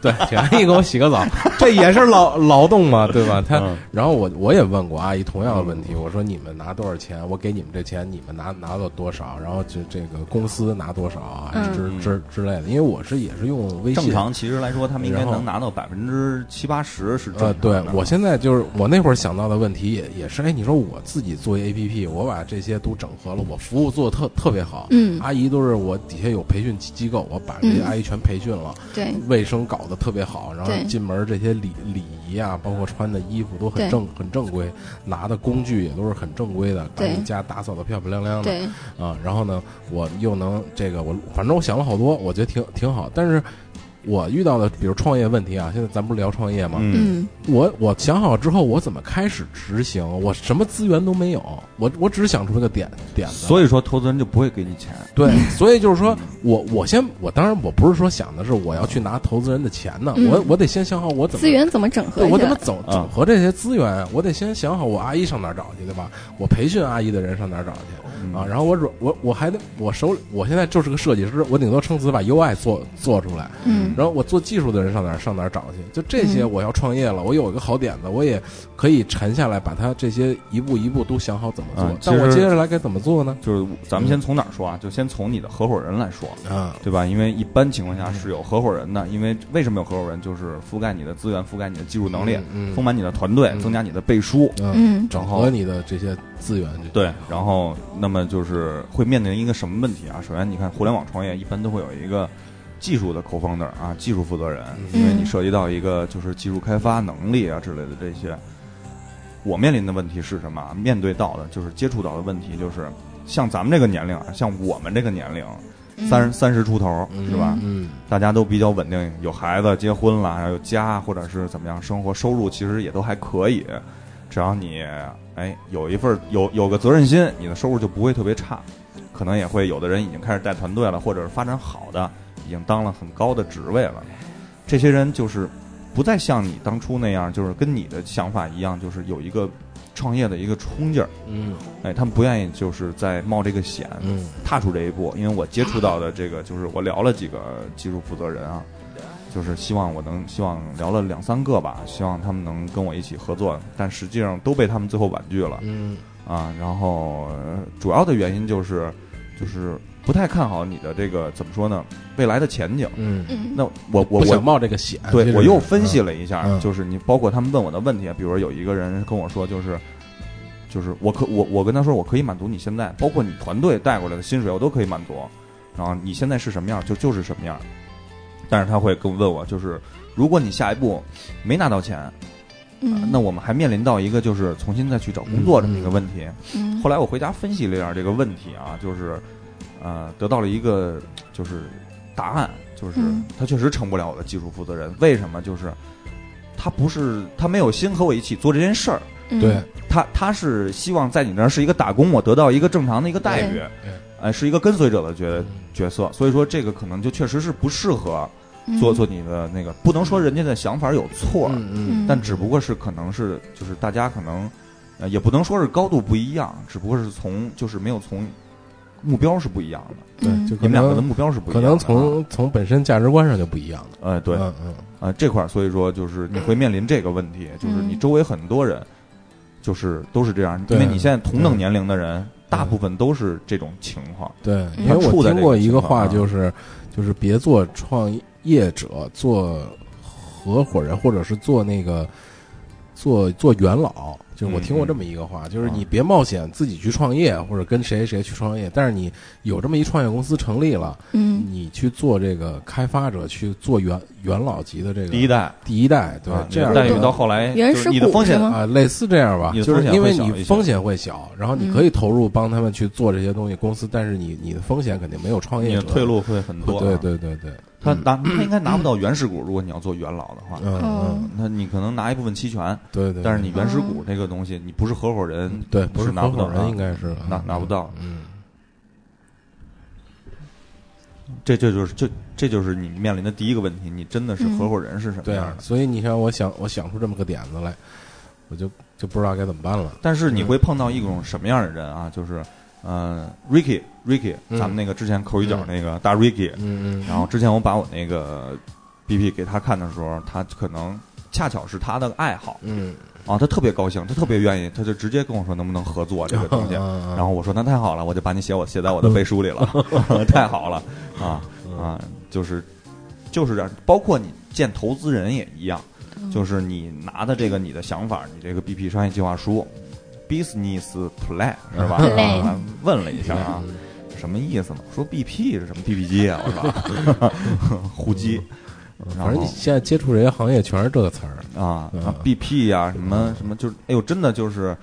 对，(laughs) 请阿姨给我洗个澡，(laughs) 这也是劳劳动嘛，对吧？他，然后我我也问过阿姨同样的问题，我说你们拿多少钱？我给你们这钱，你们拿拿到多少？然后这这个公司拿多少啊？之之之类的。因为我是也是用微信，正常其实来说，他们应该能拿到百分之七八十是呃，对我现在就是我那会儿想到的问题也也是，哎，你说我自己做 A P P，我把这些都整合了，我服务做的特特别好，嗯，阿姨都是我底下有培训机构，我把这些阿姨全培训了，对，卫生搞得特别好，然后进门这些礼礼仪啊，包括穿的衣服都很正很正规，拿的工具也都是很正规的，把你家打扫的漂漂亮亮的，啊，然后呢，我又能这个我反正我想了好多，我觉得挺挺好，但是。我遇到的，比如创业问题啊，现在咱不是聊创业吗？嗯，我我想好之后，我怎么开始执行？我什么资源都没有，我我只是想出一个点点子。所以说，投资人就不会给你钱。对，所以就是说我我先我当然我不是说想的是我要去拿投资人的钱呢，我我得先想好我怎么资源怎么整合，我怎么整整合这些资源，我得先想好我阿姨上哪找去，对吧？我培训阿姨的人上哪找去啊？然后我软我我还得我手里我现在就是个设计师，我顶多撑死把 UI 做做出来。嗯。然后我做技术的人上哪上哪找去？就这些，我要创业了，我有一个好点子，我也可以沉下来，把它这些一步一步都想好怎么做。但我接下来该怎么做呢？就是咱们先从哪儿说啊？就先从你的合伙人来说啊，对吧？因为一般情况下是有合伙人的，因为为什么有合伙人？就是覆盖你的资源，覆盖你的技术能力，丰满你的团队，增加你的背书，嗯，整合你的这些资源。对，然后那么就是会面临一个什么问题啊？首先，你看互联网创业一般都会有一个。技术的 co-founder 啊，技术负责人，因为你涉及到一个就是技术开发能力啊之类的这些，我面临的问题是什么？面对到的就是接触到的问题，就是像咱们这个年龄啊，像我们这个年龄，三三十出头是吧？嗯，大家都比较稳定，有孩子，结婚了，然后有家，或者是怎么样，生活收入其实也都还可以。只要你哎有一份有有个责任心，你的收入就不会特别差。可能也会有的人已经开始带团队了，或者是发展好的。已经当了很高的职位了，这些人就是不再像你当初那样，就是跟你的想法一样，就是有一个创业的一个冲劲儿。嗯，哎，他们不愿意就是在冒这个险，嗯，踏出这一步。因为我接触到的这个，就是我聊了几个技术负责人啊，就是希望我能希望聊了两三个吧，希望他们能跟我一起合作，但实际上都被他们最后婉拒了。嗯，啊，然后主要的原因就是就是。不太看好你的这个怎么说呢？未来的前景。嗯，那我我我想冒这个险。对我又分析了一下，就是你包括他们问我的问题，比如说有一个人跟我说，就是就是我可我我跟他说我可以满足你现在，包括你团队带过来的薪水，我都可以满足。然后你现在是什么样，就就是什么样。但是他会跟问我，就是如果你下一步没拿到钱，那我们还面临到一个就是重新再去找工作这么一个问题。后来我回家分析了一下这个问题啊，就是。呃，得到了一个就是答案，就是他确实成不了我的技术负责人。为什么？就是他不是他没有心和我一起做这件事儿。对，他他是希望在你那儿是一个打工，我得到一个正常的一个待遇，哎，是一个跟随者的角角色。所以说，这个可能就确实是不适合做做你的那个。不能说人家的想法有错，嗯但只不过是可能是就是大家可能呃也不能说是高度不一样，只不过是从就是没有从。目标是不一样的，对，就你们两个的目标是不一样，可能从从本身价值观上就不一样的。哎，对，嗯嗯，啊，这块儿，所以说就是你会面临这个问题，就是你周围很多人，就是都是这样，因为你现在同等年龄的人，大部分都是这种情况。对，因为我听过一个话，就是就是别做创业者，做合伙人，或者是做那个做做元老。就是我听过这么一个话，就是你别冒险自己去创业，或者跟谁谁去创业。但是你有这么一创业公司成立了，嗯，你去做这个开发者，去做元元老级的这个第一代，第一代，对吧，这样待遇到后来，原始你的风险啊，类似这样吧，就是因为你风险会小，然后你可以投入帮他们去做这些东西公司，但是你你的风险肯定没有创业者，退路会很多。对对对对。他拿他应该拿不到原始股，如果你要做元老的话，嗯嗯，那你可能拿一部分期权，对对，但是你原始股这个东西，你不是合伙人，对，不是合伙人，应该是拿拿不到，嗯。这这就是这这就是你面临的第一个问题，你真的是合伙人是什么样的？所以你看，我想我想出这么个点子来，我就就不知道该怎么办了。但是你会碰到一种什么样的人啊？就是嗯，Ricky Ricky，咱们那个之前抠一角那个大 Ricky，嗯嗯，然后之前我把我那个 BP 给他看的时候，他可能恰巧是他的爱好，嗯。啊，他特别高兴，他特别愿意，他就直接跟我说能不能合作这个东西。(laughs) 然后我说那太好了，我就把你写我写在我的背书里了，(laughs) (laughs) 太好了啊啊！就是就是这样，包括你见投资人也一样，就是你拿的这个你的想法，你这个 BP 商业计划书，business plan 是吧？(laughs) 问了一下啊，什么意思呢？说 BP 是什么 BP 机啊？(laughs) 我操，(laughs) 呼机。反正你现在接触这些行业全是这个词儿啊，BP 呀，什么什么，就是哎呦，真的就是，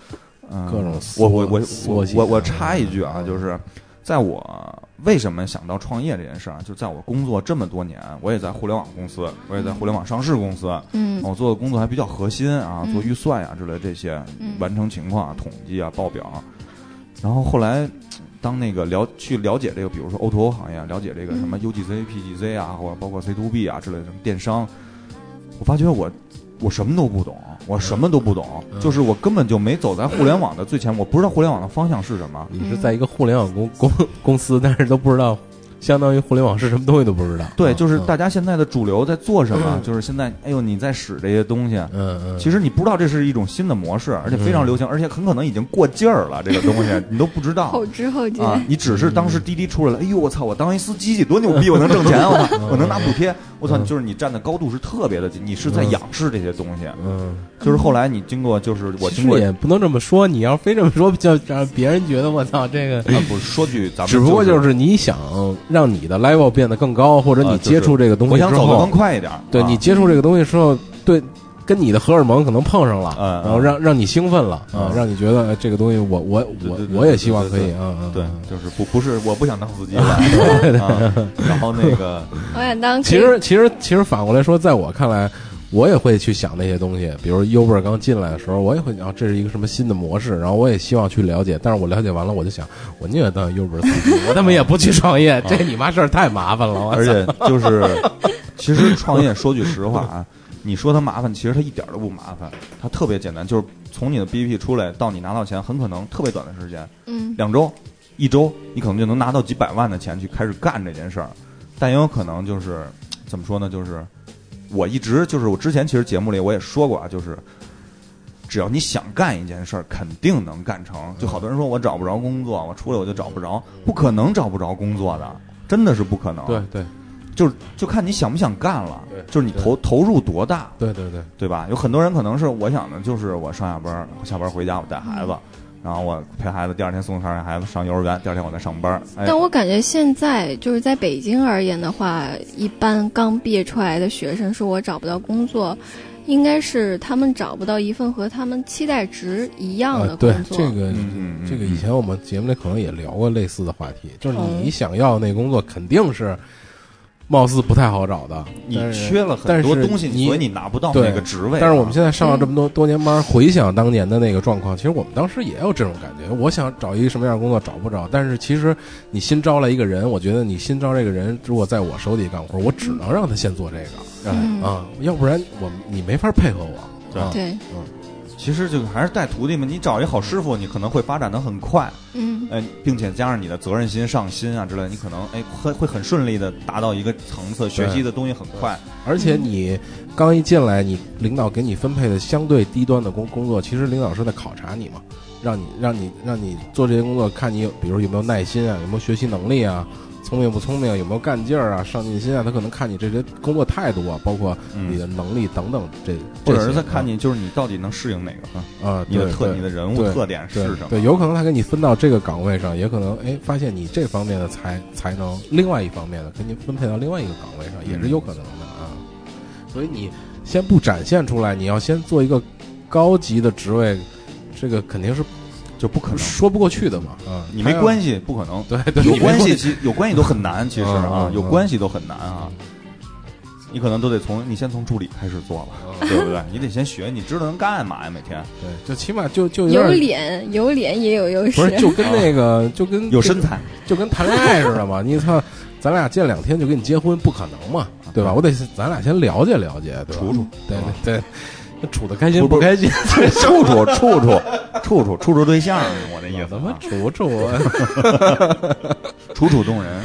嗯，各种我我我我我我插一句啊，就是在我为什么想到创业这件事儿，就在我工作这么多年，我也在互联网公司，我也在互联网上市公司，嗯，我做的工作还比较核心啊，做预算呀之类这些，完成情况啊、统计啊、报表，然后后来。当那个了去了解这个，比如说 O to O 行业，了解这个什么 UGC、PGC 啊，或者包括 C to B 啊之类的什么电商，我发觉我我什么都不懂，我什么都不懂，就是我根本就没走在互联网的最前，我不知道互联网的方向是什么。你是在一个互联网公公公司，但是都不知道。相当于互联网是什么东西都不知道。对，就是大家现在的主流在做什么？就是现在，哎呦，你在使这些东西，嗯嗯，其实你不知道这是一种新的模式，而且非常流行，而且很可能已经过劲儿了。这个东西 (laughs) 你都不知道。后知后觉啊！你只是当时滴滴出来了，哎呦我操！我当一司机多牛逼！我能挣钱，我！我能拿补贴，我操！就是你站的高度是特别的低，你是在仰视这些东西。嗯，就是后来你经过，就是我经过也不能这么说。你要非这么说，就让别人觉得我操这个。不说句咱们，只不过就是你想让你的 level。变得更高，或者你接触这个东西之后，我想走得更快一点。对你接触这个东西之后，对，跟你的荷尔蒙可能碰上了，然后让让你兴奋了，啊，让你觉得这个东西，我我我我也希望可以，嗯嗯，对，就是不不是我不想当司机了，(laughs) 然后那个 (laughs) 我想当。其实其实其实反过来说，在我看来。我也会去想那些东西，比如 Uber 刚进来的时候，我也会想这是一个什么新的模式，然后我也希望去了解。但是我了解完了，我就想，我宁愿当 Uber 司机，我他妈也不去创业，这你妈事儿太麻烦了。而且 (laughs) 就是，其实创业说句实话啊，你说它麻烦，其实它一点都不麻烦，它特别简单，就是从你的 BP 出来到你拿到钱，很可能特别短的时间，嗯，两周、一周，你可能就能拿到几百万的钱去开始干这件事儿，但也有可能就是怎么说呢，就是。我一直就是我之前其实节目里我也说过啊，就是只要你想干一件事儿，肯定能干成。就好多人说我找不着工作，我出来我就找不着，不可能找不着工作的，真的是不可能。对对，就是就看你想不想干了。对，就是你投投入多大。对对对，对吧？有很多人可能是我想的就是我上下班，下班回家我带孩子。然后我陪孩子，第二天送上孩子上幼儿园，第二天我再上班。但我感觉现在就是在北京而言的话，一般刚毕业出来的学生说我找不到工作，应该是他们找不到一份和他们期待值一样的工作。对这个，这个以前我们节目里可能也聊过类似的话题，就是你想要那工作肯定是。貌似不太好找的，你缺了很多东西，所以你拿不到那个职位。但是我们现在上了这么多多年班，回想当年的那个状况，其实我们当时也有这种感觉。我想找一个什么样的工作找不着，但是其实你新招来一个人，我觉得你新招这个人如果在我手底干活，我只能让他先做这个，啊，要不然我你没法配合我。对，嗯。其实就还是带徒弟嘛，你找一好师傅，你可能会发展的很快，嗯，哎，并且加上你的责任心、上心啊之类，你可能哎会会很顺利的达到一个层次，学习的东西很快。而且你刚一进来，你领导给你分配的相对低端的工工作，其实领导是在考察你嘛，让你让你让你做这些工作，看你有比如有没有耐心啊，有没有学习能力啊。聪明不聪明，有没有干劲儿啊，上进心啊？他可能看你这些工作态度啊，包括你的能力等等，这或者是他看你就是你到底能适应哪个啊？你的特你的人物特点是什么？对，有可能他给你分到这个岗位上，也可能哎发现你这方面的才才能，另外一方面的给你分配到另外一个岗位上，也是有可能的啊。所以你先不展现出来，你要先做一个高级的职位，这个肯定是。就不可能说不过去的嘛，嗯，你没关系，不可能。对对，有关系其实有关系都很难，其实啊，有关系都很难啊。你可能都得从你先从助理开始做吧，对不对？你得先学，你知道能干嘛呀？每天对，就起码就就有脸，有脸也有优势。不是，就跟那个，就跟有身材，就跟谈恋爱似的嘛。(laughs) 你操，咱俩见两天就跟你结婚，不可能嘛，对吧？我得咱俩先了解了解，处处，对对对，处的开心不开心，处处处处处处处处对象，我那意思。怎么处处，(laughs) 处处动人，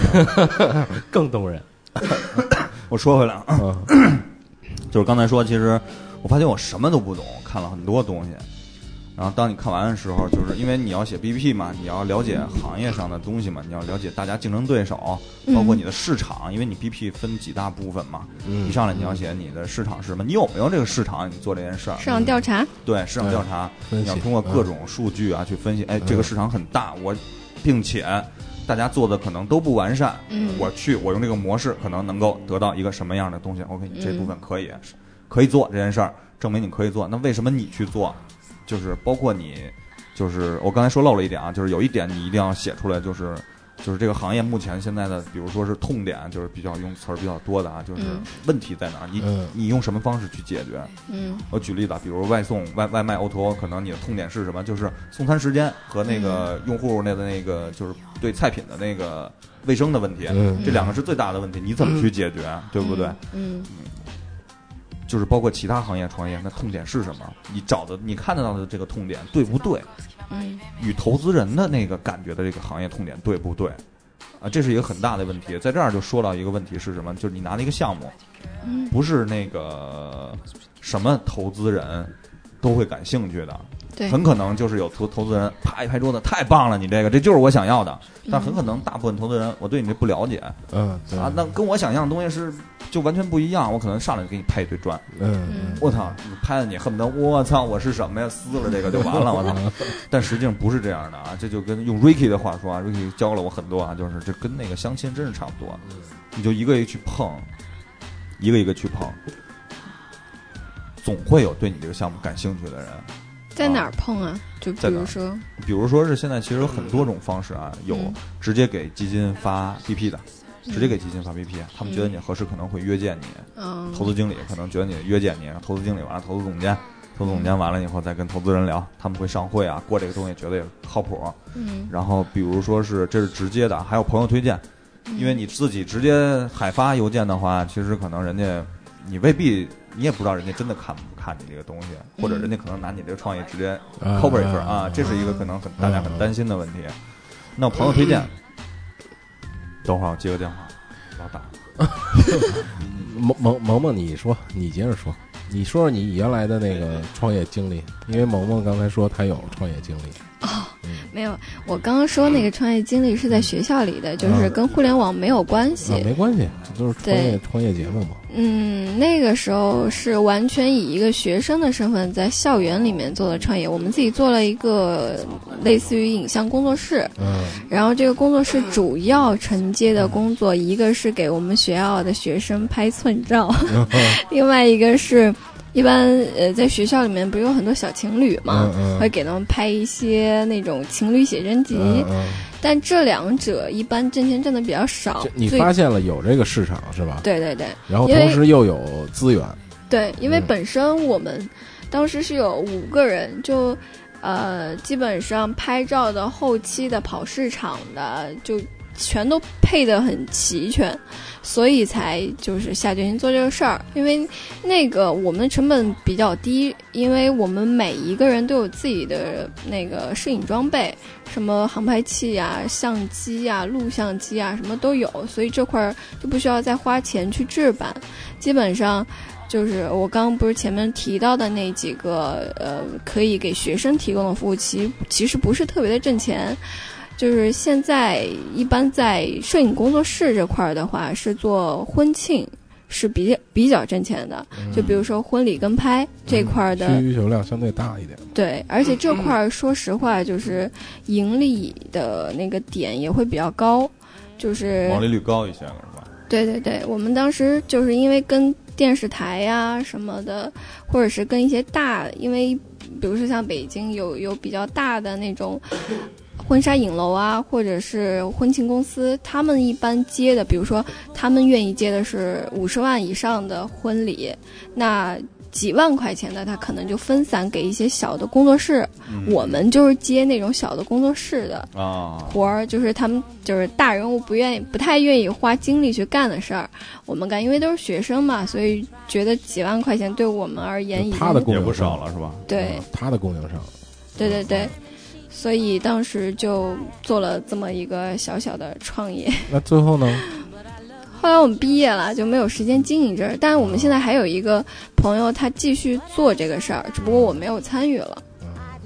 (laughs) 更动人。我说回来啊，(clears throat) 就是刚才说，其实我发现我什么都不懂，看了很多东西。然后当你看完的时候，就是因为你要写 BP 嘛，你要了解行业上的东西嘛，你要了解大家竞争对手，包括你的市场，因为你 BP 分几大部分嘛。一上来你要写你的市场是什么，你有没有这个市场？你做这件事儿。市场调查。对市场调查，你要通过各种数据啊去分析。哎，这个市场很大，我并且。大家做的可能都不完善，我去，我用这个模式可能能够得到一个什么样的东西？OK，你这部分可以，可以做这件事儿，证明你可以做。那为什么你去做？就是包括你，就是我刚才说漏了一点啊，就是有一点你一定要写出来，就是。就是这个行业目前现在的，比如说是痛点，就是比较用词儿比较多的啊，就是问题在哪儿？你你用什么方式去解决？嗯，我举例子，比如外送外外卖 O to O，可能你的痛点是什么？就是送餐时间和那个用户那个那个就是对菜品的那个卫生的问题，这两个是最大的问题，你怎么去解决？对不对？嗯，就是包括其他行业创业，那痛点是什么？你找的你看得到的这个痛点对不对？嗯，与投资人的那个感觉的这个行业痛点对不对？啊，这是一个很大的问题。在这儿就说到一个问题是什么？就是你拿了一个项目，不是那个什么投资人都会感兴趣的。对，很可能就是有投投资人啪一拍桌子，太棒了，你这个这就是我想要的。但很可能大部分投资人，我对你这不了解。嗯，啊，那跟我想象的东西是。就完全不一样，我可能上来就给你拍一堆砖。嗯，我操，你拍的你恨不得我操，我是什么呀？撕了这个就完了，我操！(laughs) 但实际上不是这样的啊，这就跟用 Ricky 的话说啊，Ricky 教了我很多啊，就是这跟那个相亲真是差不多。你就一个一个去碰，一个一个去碰，总会有对你这个项目感兴趣的人。在哪儿碰啊？就比如说，比如说是现在其实有很多种方式啊，有直接给基金发 BP 的。直接给基金发 BP，他们觉得你合适，可能会约见你。嗯投资经理可能觉得你约见你，投资经理完了，投资总监，投资总监完了以后再跟投资人聊，他们会上会啊，过这个东西觉得也靠谱。嗯。然后比如说是这是直接的，还有朋友推荐，因为你自己直接海发邮件的话，其实可能人家你未必你也不知道人家真的看不看你这个东西，或者人家可能拿你这个创意直接 cover 一份啊，这是一个可能很大家很担心的问题。那朋友推荐。等会儿我接个电话，老打。(laughs) 萌萌萌萌，你说，你接着说，你说说你原来的那个创业经历，因为萌萌刚才说他有创业经历。哦，没有，我刚刚说那个创业经历是在学校里的，就是跟互联网没有关系。没关系，这都是创业创业节目嘛。嗯，那个时候是完全以一个学生的身份在校园里面做的创业。我们自己做了一个类似于影像工作室，嗯，然后这个工作室主要承接的工作，一个是给我们学校的学生拍寸照，(laughs) 另外一个是。一般呃，在学校里面不是有很多小情侣嘛，会给他们拍一些那种情侣写真集，但这两者一般挣钱挣的比较少。你发现了有这个市场是吧？对对对。然后同时又有资源。对，因为本身我们当时是有五个人，就呃，基本上拍照的、后期的、跑市场的，就全都配得很齐全。所以才就是下决心做这个事儿，因为那个我们的成本比较低，因为我们每一个人都有自己的那个摄影装备，什么航拍器啊、相机啊、录像机啊，什么都有，所以这块儿就不需要再花钱去制版。基本上就是我刚刚不是前面提到的那几个呃，可以给学生提供的服务，其其实不是特别的挣钱。就是现在一般在摄影工作室这块儿的话，是做婚庆是比较比较挣钱的。就比如说婚礼跟拍这块儿的需求量相对大一点。对，而且这块儿说实话，就是盈利的那个点也会比较高，就是毛利率高一些了，是吧？对对对，我们当时就是因为跟电视台呀什么的，或者是跟一些大，因为比如说像北京有有比较大的那种。婚纱影楼啊，或者是婚庆公司，他们一般接的，比如说他们愿意接的是五十万以上的婚礼，那。几万块钱的，他可能就分散给一些小的工作室。我们就是接那种小的工作室的活儿，就是他们就是大人物不愿意、不太愿意花精力去干的事儿，我们干。因为都是学生嘛，所以觉得几万块钱对我们而言已经也不少了，是吧？对，他的供应商。对对对，所以当时就做了这么一个小小的创业。(laughs) 那最后呢？后来我们毕业了，就没有时间经营这儿。但是我们现在还有一个朋友，他继续做这个事儿，只不过我没有参与了。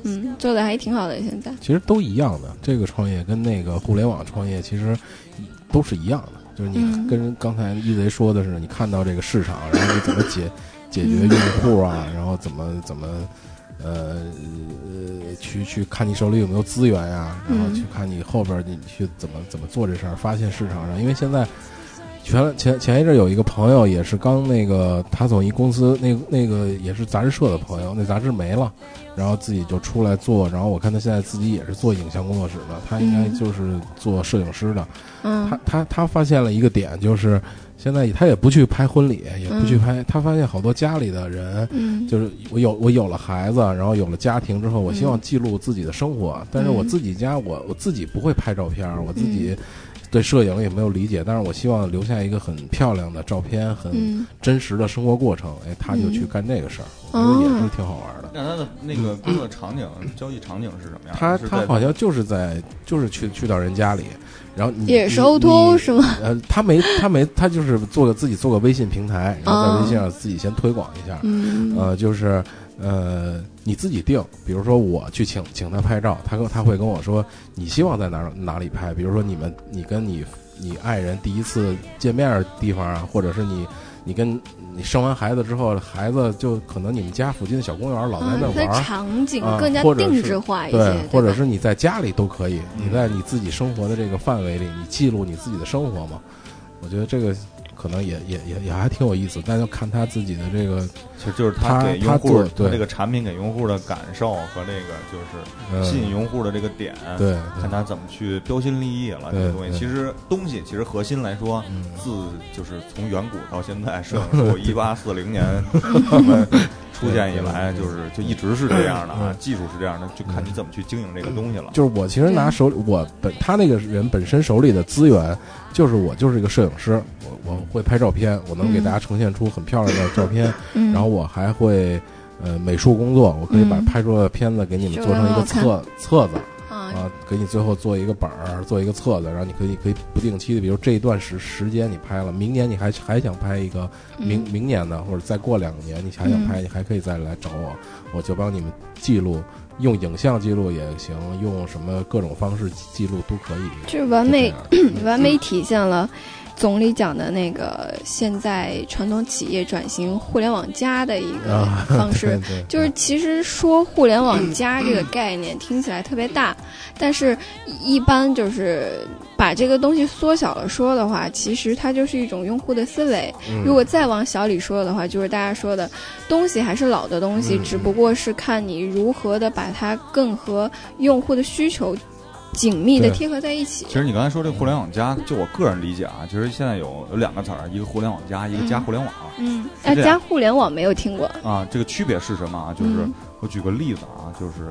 嗯，做的还挺好的。现在其实都一样的，这个创业跟那个互联网创业其实都是一样的。就是你跟刚才一贼说的是，你看到这个市场，然后你怎么解解决用户啊，然后怎么怎么呃呃去去看你手里有没有资源呀，然后去看你后边你去怎么怎么做这事儿，发现市场上，因为现在。前前前一阵有一个朋友也是刚那个，他从一公司那那个也是杂志社的朋友，那杂志没了，然后自己就出来做，然后我看他现在自己也是做影像工作室的，他应该就是做摄影师的。嗯，他他他发现了一个点，就是现在他也不去拍婚礼，也不去拍，他发现好多家里的人，就是我有我有了孩子，然后有了家庭之后，我希望记录自己的生活，但是我自己家我我自己不会拍照片，我自己。对摄影也没有理解，但是我希望留下一个很漂亮的照片，很真实的生活过程。哎，他就去干这个事儿，我觉得也是挺好玩的。那他的那个工作场景、交易场景是什么样？他他好像就是在，就是去去到人家里，然后也是 O to O 是吗？呃，他没他没他就是做个自己做个微信平台，然后在微信上自己先推广一下。呃，就是呃。你自己定，比如说我去请请他拍照，他跟他会跟我说你希望在哪哪里拍，比如说你们你跟你你爱人第一次见面的地方啊，或者是你你跟你生完孩子之后，孩子就可能你们家附近的小公园老在那玩，场景更加定制化一些，对，或者是你在家里都可以，你在你自己生活的这个范围里，你记录你自己的生活嘛，我觉得这个。可能也也也也还挺有意思，但要看他自己的这个，其实就是他给用户对这个产品给用户的感受和这个就是吸引用户的这个点，对，看他怎么去标新立异了这个东西。其实东西其实核心来说，自就是从远古到现在，摄影术一八四零年。(laughs) 出现以来就是就一直是这样的啊，技术是这样的，就看你怎么去经营这个东西了。就是我其实拿手里我本他那个人本身手里的资源，就是我就是一个摄影师，我我会拍照片，我能给大家呈现出很漂亮的照片，然后我还会呃美术工作，我可以把拍出来的片子给你们做成一个册册子。啊，给你最后做一个本儿，做一个册子，然后你可以可以不定期的，比如这一段时时间你拍了，明年你还还想拍一个，明明年的或者再过两年你还想拍，你还可以再来找我，我就帮你们记录，用影像记录也行，用什么各种方式记录都可以，就是完美完美体现了。总理讲的那个现在传统企业转型互联网加的一个方式，就是其实说互联网加这个概念听起来特别大，但是一般就是把这个东西缩小了说的话，其实它就是一种用户的思维。如果再往小里说的话，就是大家说的东西还是老的东西，只不过是看你如何的把它更和用户的需求。紧密的贴合在一起。其实你刚才说这个互联网加，就我个人理解啊，其实现在有有两个词儿，一个互联网加，一个加互联网。嗯，哎，加互联网没有听过啊。这个区别是什么啊？就是我举个例子啊，就是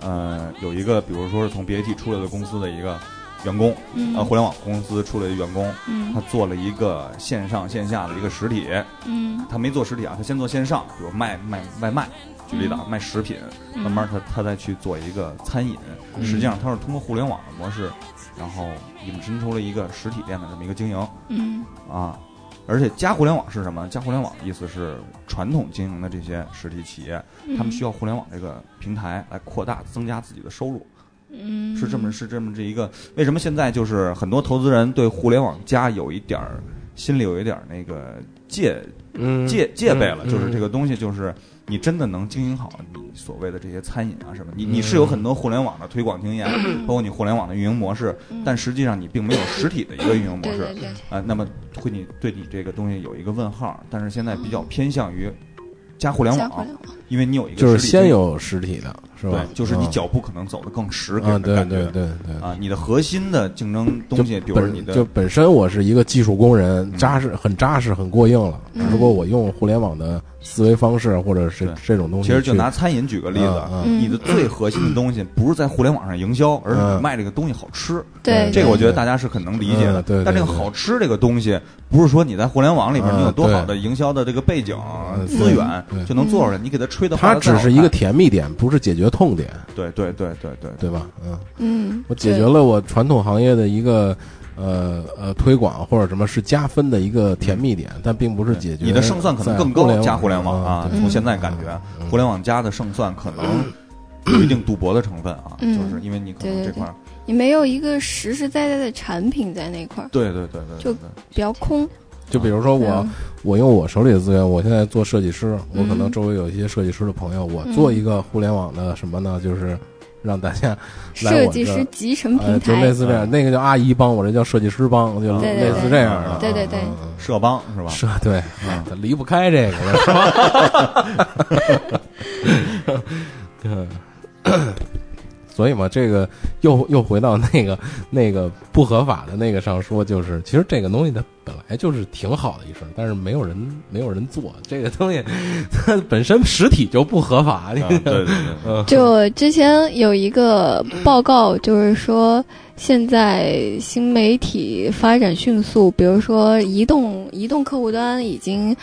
呃，有一个比如说是从 BAT 出来的公司的一个员工，呃，互联网公司出来的员工，他做了一个线上线下的一个实体，嗯，他没做实体啊，他先做线上，比如卖卖外卖。举例子啊，卖食品，慢慢他他再去做一个餐饮，实际上他是通过互联网的模式，然后引申出了一个实体店的这么一个经营。嗯，啊，而且加互联网是什么？加互联网的意思是传统经营的这些实体企业，他们需要互联网这个平台来扩大增加自己的收入。嗯，是这么是这么这一个，为什么现在就是很多投资人对互联网加有一点儿心里有一点儿那个戒戒戒备了？就是这个东西就是。你真的能经营好你所谓的这些餐饮啊什么？你你是有很多互联网的推广经验，包括你互联网的运营模式，但实际上你并没有实体的一个运营模式啊。那么会你对你这个东西有一个问号。但是现在比较偏向于加互联网，因为你有一个就是先有实体的，是吧？对，就是你脚步可能走得更实，给啊，对感觉。对对对。啊，你的核心的竞争东西，比如说你的就本身我是一个技术工人，扎实很扎实很过硬了。嗯如果我用互联网的思维方式或者是这种东西其，实就拿餐饮举个例子，你的最核心的东西不是在互联网上营销，而是嗯。你卖这个东西好吃。对这个我觉得大家是很能理解的。嗯对对但这个好吃这个东西，不是说你在互联网里边嗯你有多好的营销的这个背景嗯资源就能做出来，你给它吹的它只是一个甜蜜点，不是解决痛点，对对对对对。对吧？嗯，嗯，我解决了我传统行业的一个呃呃推广或者什么是加分的一个甜蜜点，但并不是解决你的胜算可能更高，加互联网啊。从现在感觉，互联网加的胜算可能有一定赌博的成分啊，嗯。就是因为你可能这块儿，你没有一个实实在在的产品在那块儿，对对对对，就比较空。就比如说我嗯。我用我手里的资源，我现在做设计师，我可能嗯。周围有一些设计师的朋友，我做一个互联网的什么呢？就是让大家来设计师集成呃，平台就类，似这样，那个叫阿姨帮，我这叫设计师帮，就类似这样的。对对对社帮是吧？社对，嗯它 (laughs) 离不开这个了，是吧？(laughs) (laughs) 嗯，所以嘛，这个又又回到那个那个不合法的那个上说，就是其实这个东西它本来就是挺好的一事儿，但是没有人没有人做这个东西，它本身实体就不合法。啊对对对，(laughs) 嗯就之前有一个报告，就是说现在新媒体发展迅速，比如说移动移动客户端已经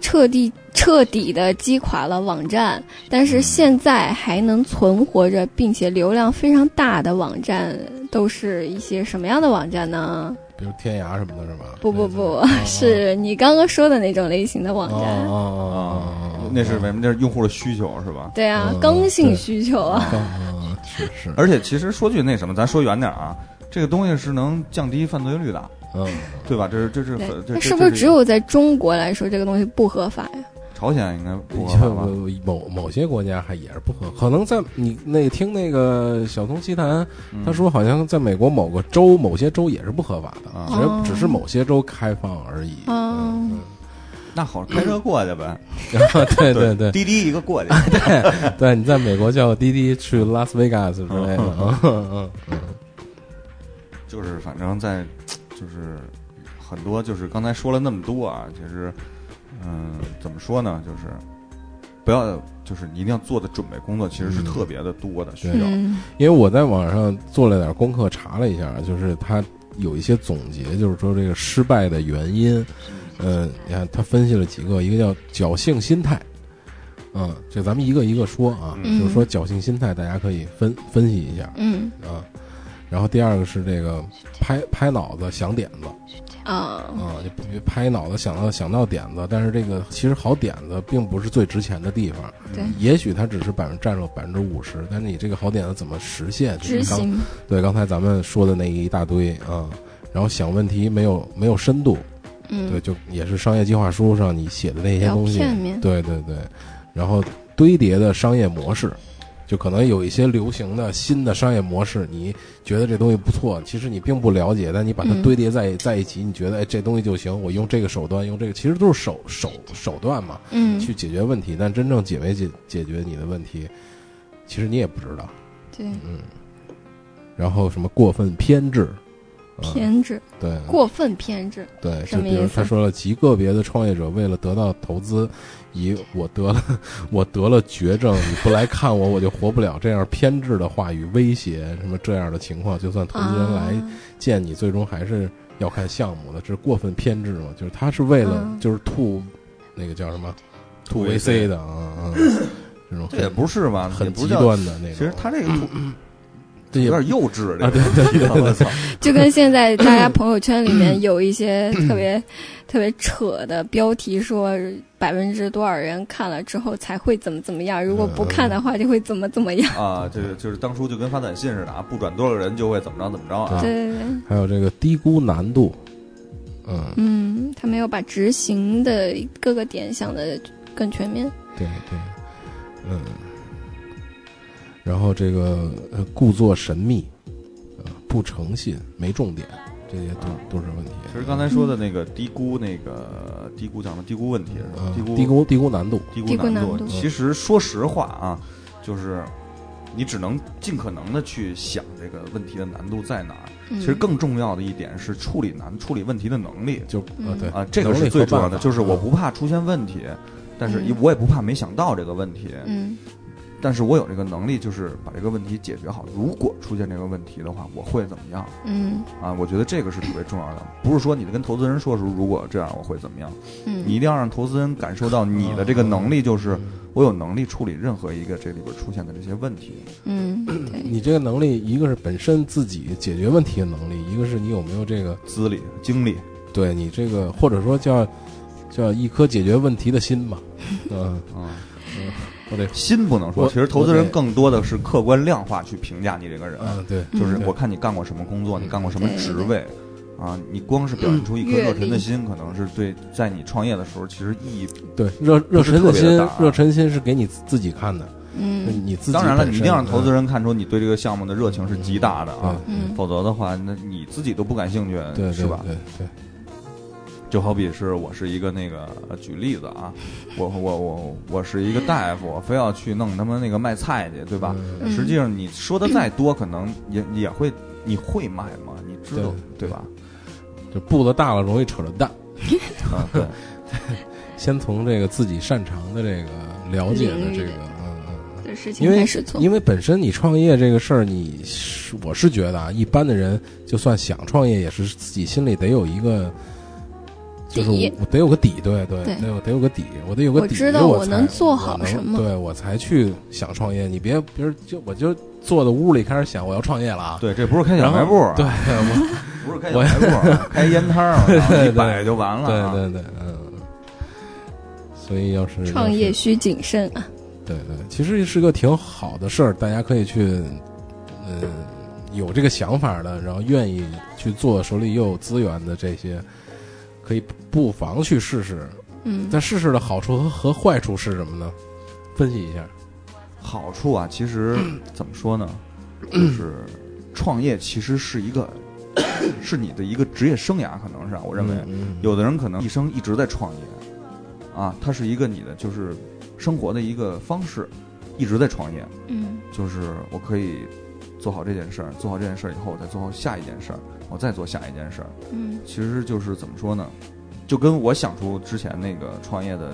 彻底彻底的击垮了网站，但是现在还能存活着，并且流量非常大的网站，都是一些什么样的网站呢？比如天涯什么的，是吧？不不不 (laughs) 哦，是你刚刚说的那种类型的网哦站。哦哦哦，那是为什么？那是用户的需求是吧？对啊嗯，刚性需求啊。嗯，是是，而且其实说句那什么，咱说远点儿啊，这个东西是能降低犯罪率的，嗯，对吧？这是这是对，这是不是只有在中国来说这个东西不合法呀？朝鲜应该不合就法吧？某某些国家还也是不合，可能在你那听那个小松奇谈，嗯他说好像在美国某个州某些州也是不合法的，啊哦只只是某些州开放而已。嗯那好，开车过去呗。(laughs) 嗯，对对对滴滴一个过去。对，你在美国叫滴滴去拉斯维加斯之类的，嗯嗯嗯就是反正在，就是很多就是刚才说了那么多啊，其实，嗯，怎么说呢？就是不要，就是你一定要做的准备工作，其实是嗯特别的多的，需要。嗯因为我在网上做了点功课，查了一下，就是他有一些总结，就是说这个失败的原因。嗯，你看他分析了几个，一个叫侥幸心态。嗯，这咱们一个一个说啊，嗯就是说侥幸心态，大家可以分分析一下嗯啊。然后第二个是这个拍拍脑子想点子。啊。啊，你别拍脑子想到想到点子，但是这个其实好点子并不是最值钱的地方，对。也许它只是百分占了百分之五十，但是你这个好点子怎么实现？就是刚执行对，刚才咱们说的那一大堆啊，然后想问题没有没有深度，嗯。对，就也是商业计划书上你写的那些东西，对对对，然后堆叠的商业模式，就可能有一些流行的新的商业模式，你觉得这东西不错，其实你并不了解，但你把它嗯堆叠在、在一起，你觉得哎这东西就行，我用这个手段，用这个其实都是手手手段嘛，嗯。去解决问题，但真正解没解解决你的问题，其实你也不知道，对。嗯，然后什么过分偏执。啊偏执对，过分偏执对，就比如什么意思他说了，极个别的创业者为了得到投资，以我得了我得了绝症，你不来看我，我就活不了这样偏执的话语威胁什么这样的情况，就算投资人来啊见你，最终还是要看项目的，这是过分偏执嘛？就是他是为了嗯就是吐那个叫什么吐 VC 的啊啊，(laughs) 这种这也不是吧？很极。端的那种。其实他这个图 (laughs) 这有点幼稚，啊，这对个对对对对，我操！(laughs) 就跟现在 (clears throat) 大家朋友圈里面有一些特别特别扯的标题，说百分之多少人看了之后才会怎么怎么样，如果不看的话就会怎么怎么样。啊，这个就是当初就跟发短信似的啊，不转多少人就会怎么着怎么着啊。对对对，还有这个低估难度，嗯，嗯，他没有把执行的各个点想的更全面。对对，嗯，然后这个呃故作神秘，呃不诚信，没重点，这些都都是问题。其实刚才说的那个低估，那个低估讲的低估问题是吧？嗯低估低估低估难度，低低估估难度。难度其实说实话啊，就是你只能尽可能的去想这个问题的难度在哪儿。其实更重要的一点是处理难处理问题的能力，就啊对啊，这个是最重要的，就是我不怕出现问题，但是我也不怕没想到这个问题。嗯。但是我有这个能力，就是把这个问题解决好。如果出现这个问题的话，我会怎么样？嗯，啊，我觉得这个是特别重要的。不是说你跟投资人说说，如果这样我会怎么样？嗯，你一定要让投资人感受到你的这个能力，就是我有能力处理任何一个这里边出现的这些问题。嗯，你这个能力，一个是本身自己解决问题的能力，一个是你有没有这个资历、经历。对你这个，或者说叫叫一颗解决问题的心吧。嗯 (laughs) 嗯。我得心不能说，其实投资人更多的是客观量化去评价你这个人。嗯，对，就是我看你干过什么工作，你干过什么职位，啊，你光是表现出一颗热忱的心，可能是对在你创业的时候其实意义对热热忱的心，热忱心是给你自己看的。嗯，你自己当然了，你一定要让投资人看出你对这个项目的热情是极大的啊，嗯，否则的话，那你自己都不感兴趣，对，是吧？对对。就好比是我是一个那个举例子啊，我我我我是一个大夫，我非要去弄他们那个卖菜去，对吧？实际上你说的再多，可能也也会你会卖吗？你知道对吧？就步子大了容易扯着蛋啊！对，(laughs) 先从这个自己擅长的这个了解的这个嗯嗯事情开始做，因为本身你创业这个事儿，你我是觉得啊，一般的人就算想创业，也是自己心里得有一个。就是我得有个底，对对，得有得有个底，我得有个底，我知道我能做好什么，对我才去想创业。你别别人就我就坐在屋里开始想我要创业了啊！对，这不是开小卖部，对，我 (laughs) 不是开小卖部，(laughs) 开烟摊儿，一摆就完了。对对对，嗯。所以要是创业需谨慎啊。对对，其实是个挺好的事儿，大家可以去，嗯，有这个想法的，然后愿意去做，手里又有资源的这些。可以不妨去试试，嗯，但试试的好处和和坏处是什么呢？分析一下。好处啊，其实 (clears throat) 怎么说呢？就是创业其实是一个，(coughs) 是你的一个职业生涯，可能是我认为，有的人可能一生一直在创业，啊，它是一个你的就是生活的一个方式，一直在创业，嗯，就是我可以做好这件事儿，做好这件事儿以后，我再做好下一件事儿。我再做下一件事儿，嗯，其实就是怎么说呢，就跟我想出之前那个创业的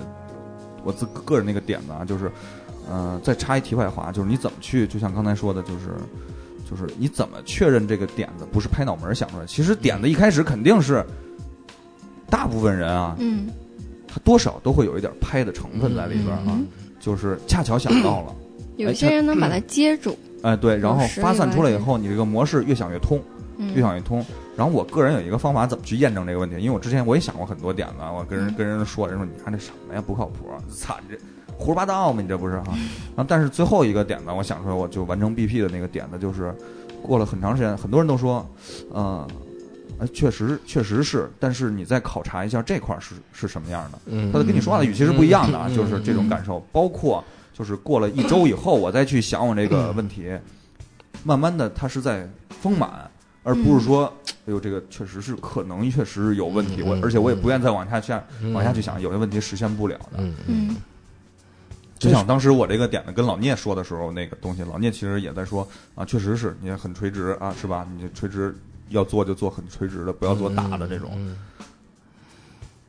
我自个人那个点子啊，就是，呃，再插一题外话，就是你怎么去，就像刚才说的，就是，就是你怎么确认这个点子不是拍脑门想出来？其实点子一开始肯定是，大部分人啊，嗯，他多少都会有一点拍的成分在里边啊，就是恰巧想到了，(coughs) 有些人能把它接住，哎，对，然后发散出来以后，你这个模式越想越通。越想越通，然后我个人有一个方法，怎么去验证这个问题？因为我之前我也想过很多点子，我跟人跟人说，人说你看这什么呀，不靠谱，操你这胡说八道嘛，你这不是哈？然后但是最后一个点子，我想出来，我就完成 BP 的那个点子，就是过了很长时间，很多人都说，呃，确实确实是，但是你再考察一下这块是是什么样的？嗯，他跟你说话的语气是不一样的，就是这种感受。包括就是过了一周以后，我再去想我这个问题，慢慢的他是在丰满。而不是说，哎呦，这个确实是可能，确实是有问题。我而且我也不愿再往下去往下去想，有些问题实现不了的。嗯，就像当时我这个点子跟老聂说的时候，那个东西，老聂其实也在说啊，确实是你很垂直啊，是吧？你垂直要做就做很垂直的，不要做大的这种。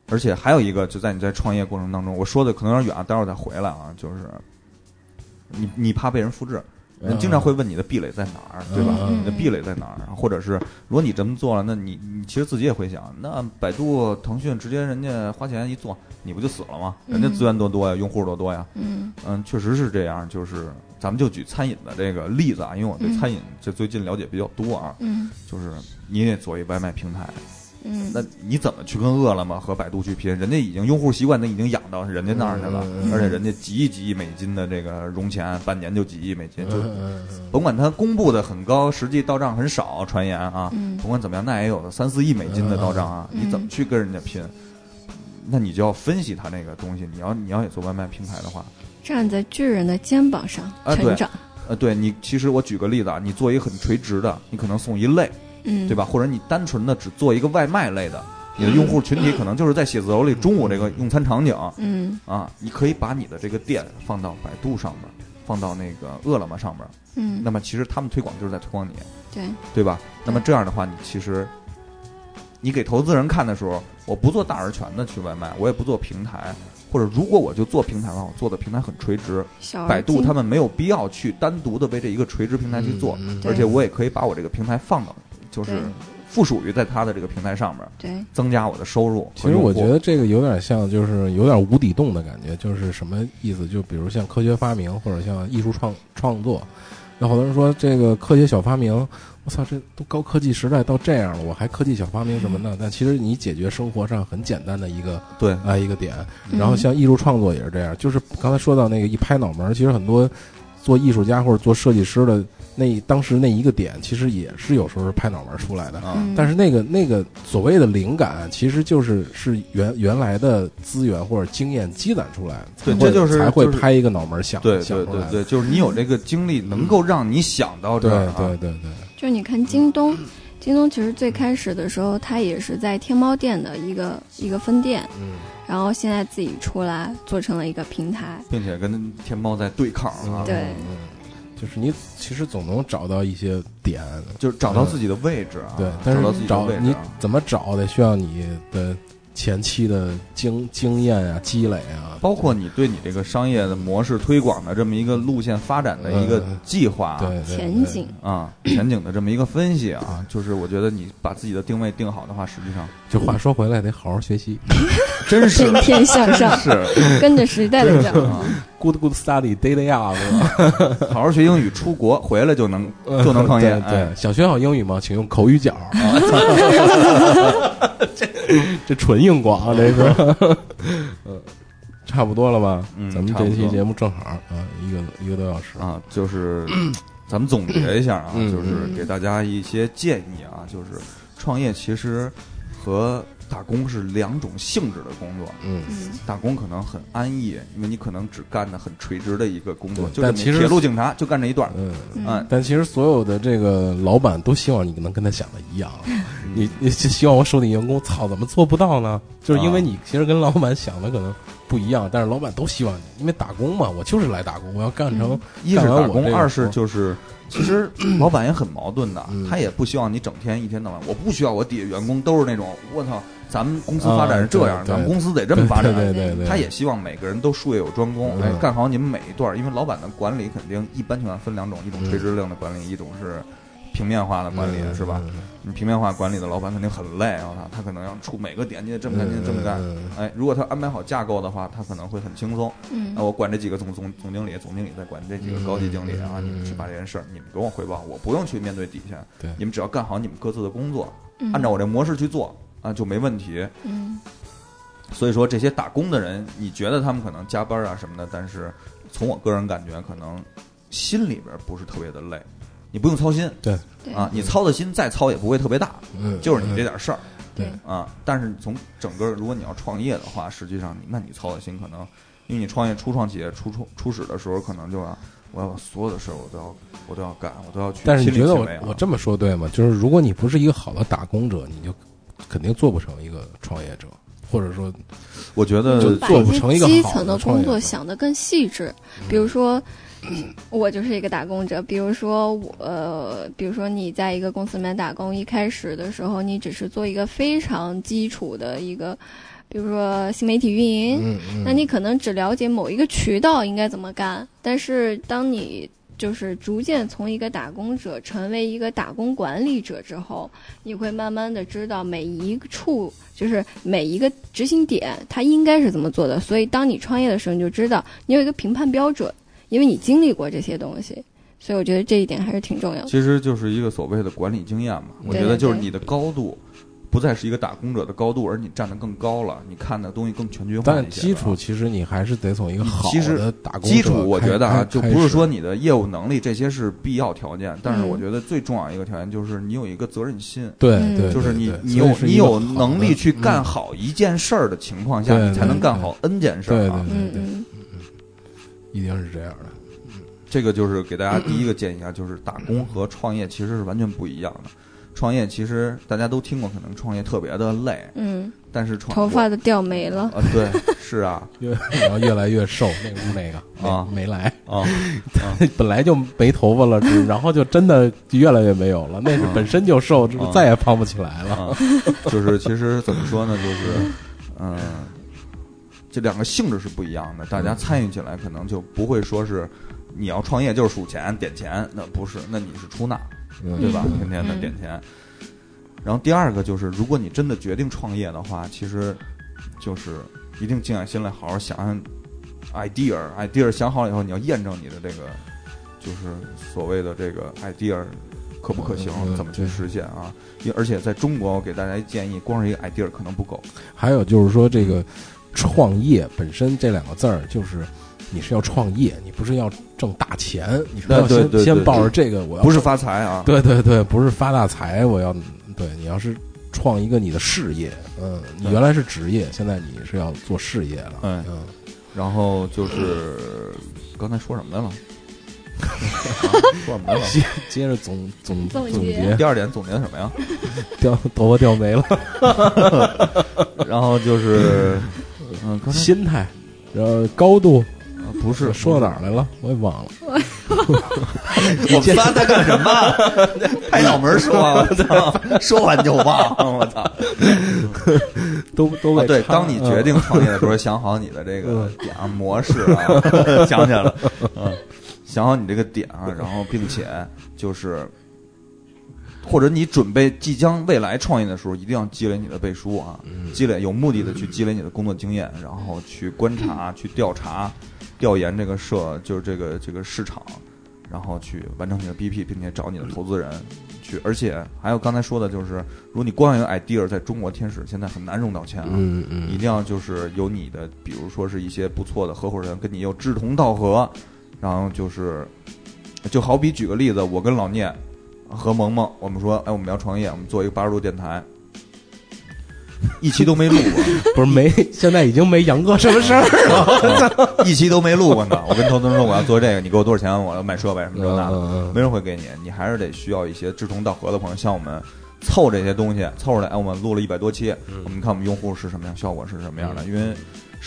而且还有一个，就在你在创业过程当中，我说的可能有点远，待会儿再回来啊。就是你你怕被人复制。人经常会问你的壁垒在哪儿，对吧？你的壁垒在哪儿？或者是如果你这么做了，那你你其实自己也会想，那百度、腾讯直接人家花钱一做，你不就死了吗？人家资源多多呀，用户多多呀。嗯嗯，确实是这样。就是咱们就举餐饮的这个例子啊，因为我对餐饮这最近了解比较多啊。嗯，就是你也做一外卖平台。嗯，那你怎么去跟饿了么和百度去拼？人家已经用户习惯，都已经养到人家那儿去了，而且人家几亿几亿美金的这个融钱，半年就几亿美金，就甭管他公布的很高，实际到账很少，传言啊，甭管怎么样，那也有三四亿美金的到账啊，你怎么去跟人家拼？那你就要分析他那个东西。你要你要也做外卖平台的话，站在巨人的肩膀上成长。呃，对你，其实我举个例子啊，你做一个很垂直的，你可能送一类。嗯，对吧？或者你单纯的只做一个外卖类的，你的用户群体可能就是在写字楼里中午这个用餐场景。嗯，啊，你可以把你的这个店放到百度上面，放到那个饿了么上面，嗯，那么其实他们推广就是在推广你，对对吧？那么这样的话，你其实你给投资人看的时候，我不做大而全的去外卖，我也不做平台，或者如果我就做平台的话，我做的平台很垂直。百度他们没有必要去单独的为这一个垂直平台去做，而且我也可以把我这个平台放到，就是附属于在它的这个平台上面，对，增加我的收入。其实我觉得这个有点像，就是有点无底洞的感觉，就是什么意思？就比如像科学发明，或者像艺术创创作。有好多人说这个科学小发明，我操，这都高科技时代到这样了，我还科技小发明什么呢？但其实你解决生活上很简单的一个对啊一个点。然后像艺术创作也是这样，就是刚才说到那个一拍脑门，其实很多做艺术家或者做设计师的。那当时那一个点，其实也是有时候是拍脑门出来的，但是那个那个所谓的灵感，其实就是是原原来的资源或者经验积攒出来，对，这就是才会拍一个脑门想，对对对对，就是你有这个经历，能够让你想到这，对对对对。就是你看京东，京东其实最开始的时候，它也是在天猫店的一个一个分店，嗯，然后现在自己出来做成了一个平台，并且跟天猫在对抗啊，对。就是你其实总能找到一些点，就是找到自己的位置啊。对，但是找你怎么找得需要你的。前期的经经验啊，积累啊，包括你对你这个商业的模式推广的这么一个路线发展的一个计划，对前景啊，前景的这么一个分析啊，就是我觉得你把自己的定位定好的话，实际上就话说回来，得好好学习，(laughs) 真是天天向上，是跟着时代的脚，good good study daily up，(laughs) 好好学英语，出国回来就能就能创业。对，想学好英语吗？请用口语角。(laughs) 这这纯硬广，啊这是，嗯，差不多了吧？嗯，咱们这期节目正好啊，一个一个多小时啊，就是 (coughs) 咱们总结一下啊，就是给大家一些建议啊，就是创业其实和。打工是两种性质的工作，嗯，打工可能很安逸，因为你可能只干的很垂直的一个工作，但其实铁路警察就干这一段，嗯。嗯，但其实所有的这个老板都希望你能跟他想的一样，(laughs) 你你希望我手底员工，操，怎么做不到呢？就是因为你其实跟老板想的可能不一样，但是老板都希望你，因为打工嘛，我就是来打工，我要干成，一是打工，二是就是。其实老板也很矛盾的，他也不希望你整天一天到晚。我不需要我底下员工都是那种我操，咱们公司发展是这样，咱们公司得这么发展。对对对，他也希望每个人都术业有专攻，哎，干好你们每一段。因为老板的管理肯定一般情况分两种，一种垂直性的管理，一种是。平面化的管理是吧？你平面化管理的老板肯定很累，我操，他可能要出每个点，你得这么干，你得这么干。哎，如果他安排好架构的话，他可能会很轻松。那我管这几个总总总经理，总经理再管这几个高级经理啊，你们去把这件事儿，你们给我汇报，我不用去面对底下。对，你们只要干好你们各自的工作，按照我这模式去做啊，就没问题。嗯。所以说，这些打工的人，你觉得他们可能加班啊什么的，但是从我个人感觉，可能心里边不是特别的累。你不用操心，对啊，你操的心再操也不会特别大，嗯，就是你这点事儿，对啊。但是从整个，如果你要创业的话，实际上你那你操的心可能，因为你创业初创企业初创初始的时候，可能就要我要把所有的事儿我都要我都要干，我都要去。但是你觉得我我这么说对吗？就是如果你不是一个好的打工者，你就肯定做不成一个创业者，或者说，我觉得做不成一个基层的工作想的更细致，比如说。(clears throat) 我就是一个打工者，比如说我，呃，比如说你在一个公司里面打工，一开始的时候你只是做一个非常基础的一个，比如说新媒体运营，嗯那你可能只了解某一个渠道应该怎么干。但是当你就是逐渐从一个打工者成为一个打工管理者之后，你会慢慢的知道每一处就是每一个执行点它应该是怎么做的。所以当你创业的时候，你就知道你有一个评判标准。因为你经历过这些东西，所以我觉得这一点还是挺重要的。其实就是一个所谓的管理经验嘛。我觉得就是你的高度，不再是一个打工者的高度，而你站得更高了，你看的东西更全局化但基础其实你还是得从一个好的打工基础，我觉得啊，就不是说你的业务能力这些是必要条件，但是我觉得最重要一个条件就是你有一个责任心。对对，就是你你有你有能力去干好一件事儿的情况下，你才能干好 N 件事儿啊。对对对。一定是这样的，这个就是给大家第一个建议啊，就是打工和创业其实是完全不一样的。创业其实大家都听过，可能创业特别的累，嗯，但是创头发都掉没了啊，对，是啊，(laughs) 越然后越来越瘦，那个那个啊没来啊，(laughs) 本来就没头发了，然后就真的越来越没有了，那是本身就瘦，就是再也胖不起来了。啊，就是其实怎么说呢，就是嗯、这两个性质是不一样的，大家参与起来可能就不会说是你要创业就是数钱点钱，那不是，那你是出纳，嗯对吧？嗯天天的嗯点钱。然后第二个就是，如果你真的决定创业的话，其实就是一定静下心来，好好想想 idea，idea 想好了以后，你要验证你的这个就是所谓的这个 idea 可不可行怎么去实现啊？因而且在中国，我给大家一建议，光是一个 idea 可能不够。还有就是说，这个创业本身这两个字儿，就是你是要创业，你不是要挣大钱，你是要先对对对对先抱着这个，我要不是发财啊，对对对，不是发大财，我要对你要是创一个你的事业，嗯，你原来是职业，现在你是要做事业了，嗯嗯，然后就是刚才说什么来了？啊说什么来了？接接着总总总结。第二点总结什么呀？掉头发掉没了，(laughs) 然后就是，嗯，刚才心态，然后高度呃不是说到哪儿来了？我也忘了。(laughs) 我们仨在干什么？(laughs) 拍脑门说，我操！(laughs) 说完就忘，我操！都都啊，对，当你决定创业的时候，想好你的这个点啊模式啊，想起来了，嗯，想好你这个点啊，然后并且就是，或者你准备即将未来创业的时候，一定要积累你的背书啊，积累有目的的去积累你的工作经验，然后去观察、去调查、调研这个社，就是这个这个市场，然后去完成你的 BP，并且找你的投资人去，而且还有刚才说的就是，如果你光有 idea，在中国天使现在很难融到钱啊，嗯嗯，一定要就是有你的，比如说是一些不错的合伙人，跟你又志同道合，然后就是，就好比举个例子，我跟老聂和萌萌，我们说，哎，我们要创业，我们做一个八十度电台，一期都没录过，(laughs) 不是没，现在已经没杨哥什么事儿了。一期都没录过呢。我跟投资人说我要做这个，你给我多少钱？我要买设备什么这那的，嗯没人会给你，你还是得需要一些志同道合的朋友，像我们凑这些东西凑出来。哎，我们录了一百多期，我们看我们用户是什么样，效果是什么样的。因为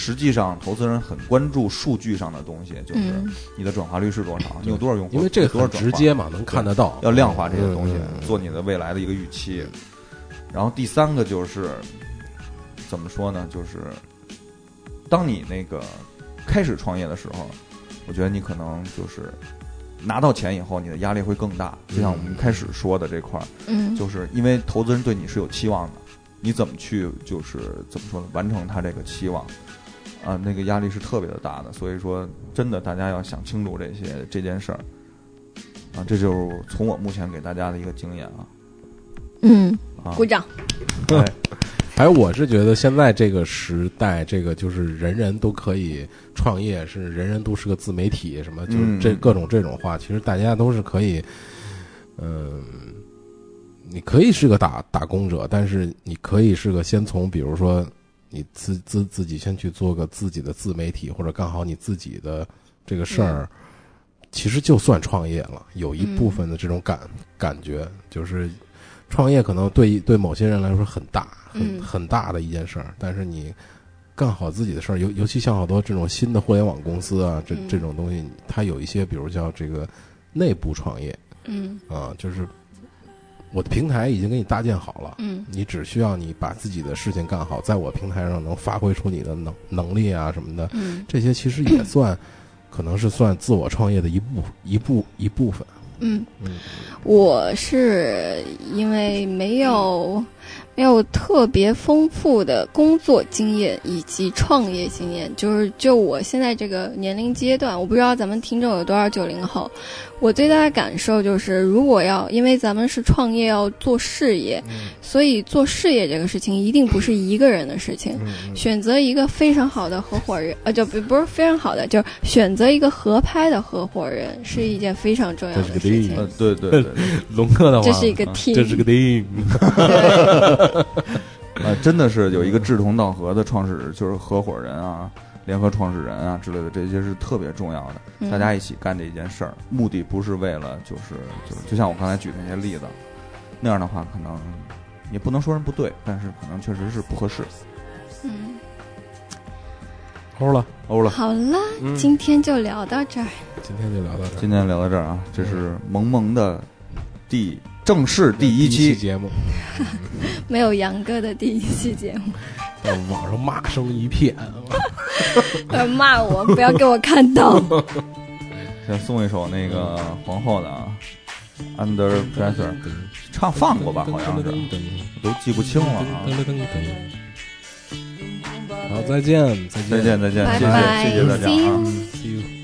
实际上投资人很关注数据上的东西，就是嗯你的转化率是多少，你有多少用户，因为这个很有多少转化直接嘛，能看得到，要量化这些东西做你的未来的一个预期。然后第三个就是怎么说呢？就是当你那个开始创业的时候，我觉得你可能就是拿到钱以后，你的压力会更大。就像我们开始说的这块儿，嗯，就是因为投资人对你是有期望的，你怎么去就是怎么说呢？完成他这个期望。啊，那个压力是特别的大的，所以说真的大家要想清楚这些这件事儿，啊，这就是从我目前给大家的一个经验啊嗯，啊，鼓掌。对，(laughs) 还有，我是觉得现在这个时代，这个就是人人都可以创业，是人人都是个自媒体，什么就是嗯这各种这种话，其实大家都是可以，嗯、你可以是个打打工者，但是你可以是个先从，比如说你自自自己先去做个自己的自媒体，或者干好你自己的这个事儿，其实就算创业了，有一部分的这种感、感觉，就是创业可能对对某些人来说很大，很嗯。很大的一件事儿，但是你干好自己的事儿，尤尤其像好多这种新的互联网公司啊，这嗯。这种东西，它有一些，比如叫这个内部创业嗯。啊，就是我的平台已经给你搭建好了。嗯你只需要你把自己的事情干好，在我平台上能发挥出你的能能力啊什么的，嗯这些其实也算，(clears throat) 可能是算自我创业的一部一部一部分。嗯，嗯我是因为没有没有特别丰富的工作经验以及创业经验，就是就我现在这个年龄阶段，我不知道咱们听众有多少九零后，我最大的感受就是，如果要因为咱们是创业要做事业，所以做事业这个事情一定不是一个人的事情。嗯选择一个非常好的合伙人，呃，就不不是非常好的，就是选择一个合拍的合伙人是一件非常重要的这是个事情。呃，对对龙哥的话，(laughs) 这是一个啊 team，这是个 team，对 (laughs) 呃，(laughs) 真的是有一个志同道合的创始，就是合伙人啊、联合创始人啊之类的，这些是特别重要的。嗯大家一起干这一件事儿，目的不是为了就是就是，就像我刚才举的那些例子，那样的话可能也不能说人不对，但是可能确实是不合适。嗯，欧了，欧了，好了，今天就聊到这儿。今天就聊到这儿。今天聊到这儿啊，这是萌萌的第正式第一期。节目，(laughs) 没有杨哥的第一期节目，在网上骂声一片，骂我，不要给我看到。(laughs) 先送一首那个皇后的啊，Under Pressure，唱放过吧，好像是，都记不清了啊。好，再见，再见，再见，再见，谢谢，谢谢大家啊。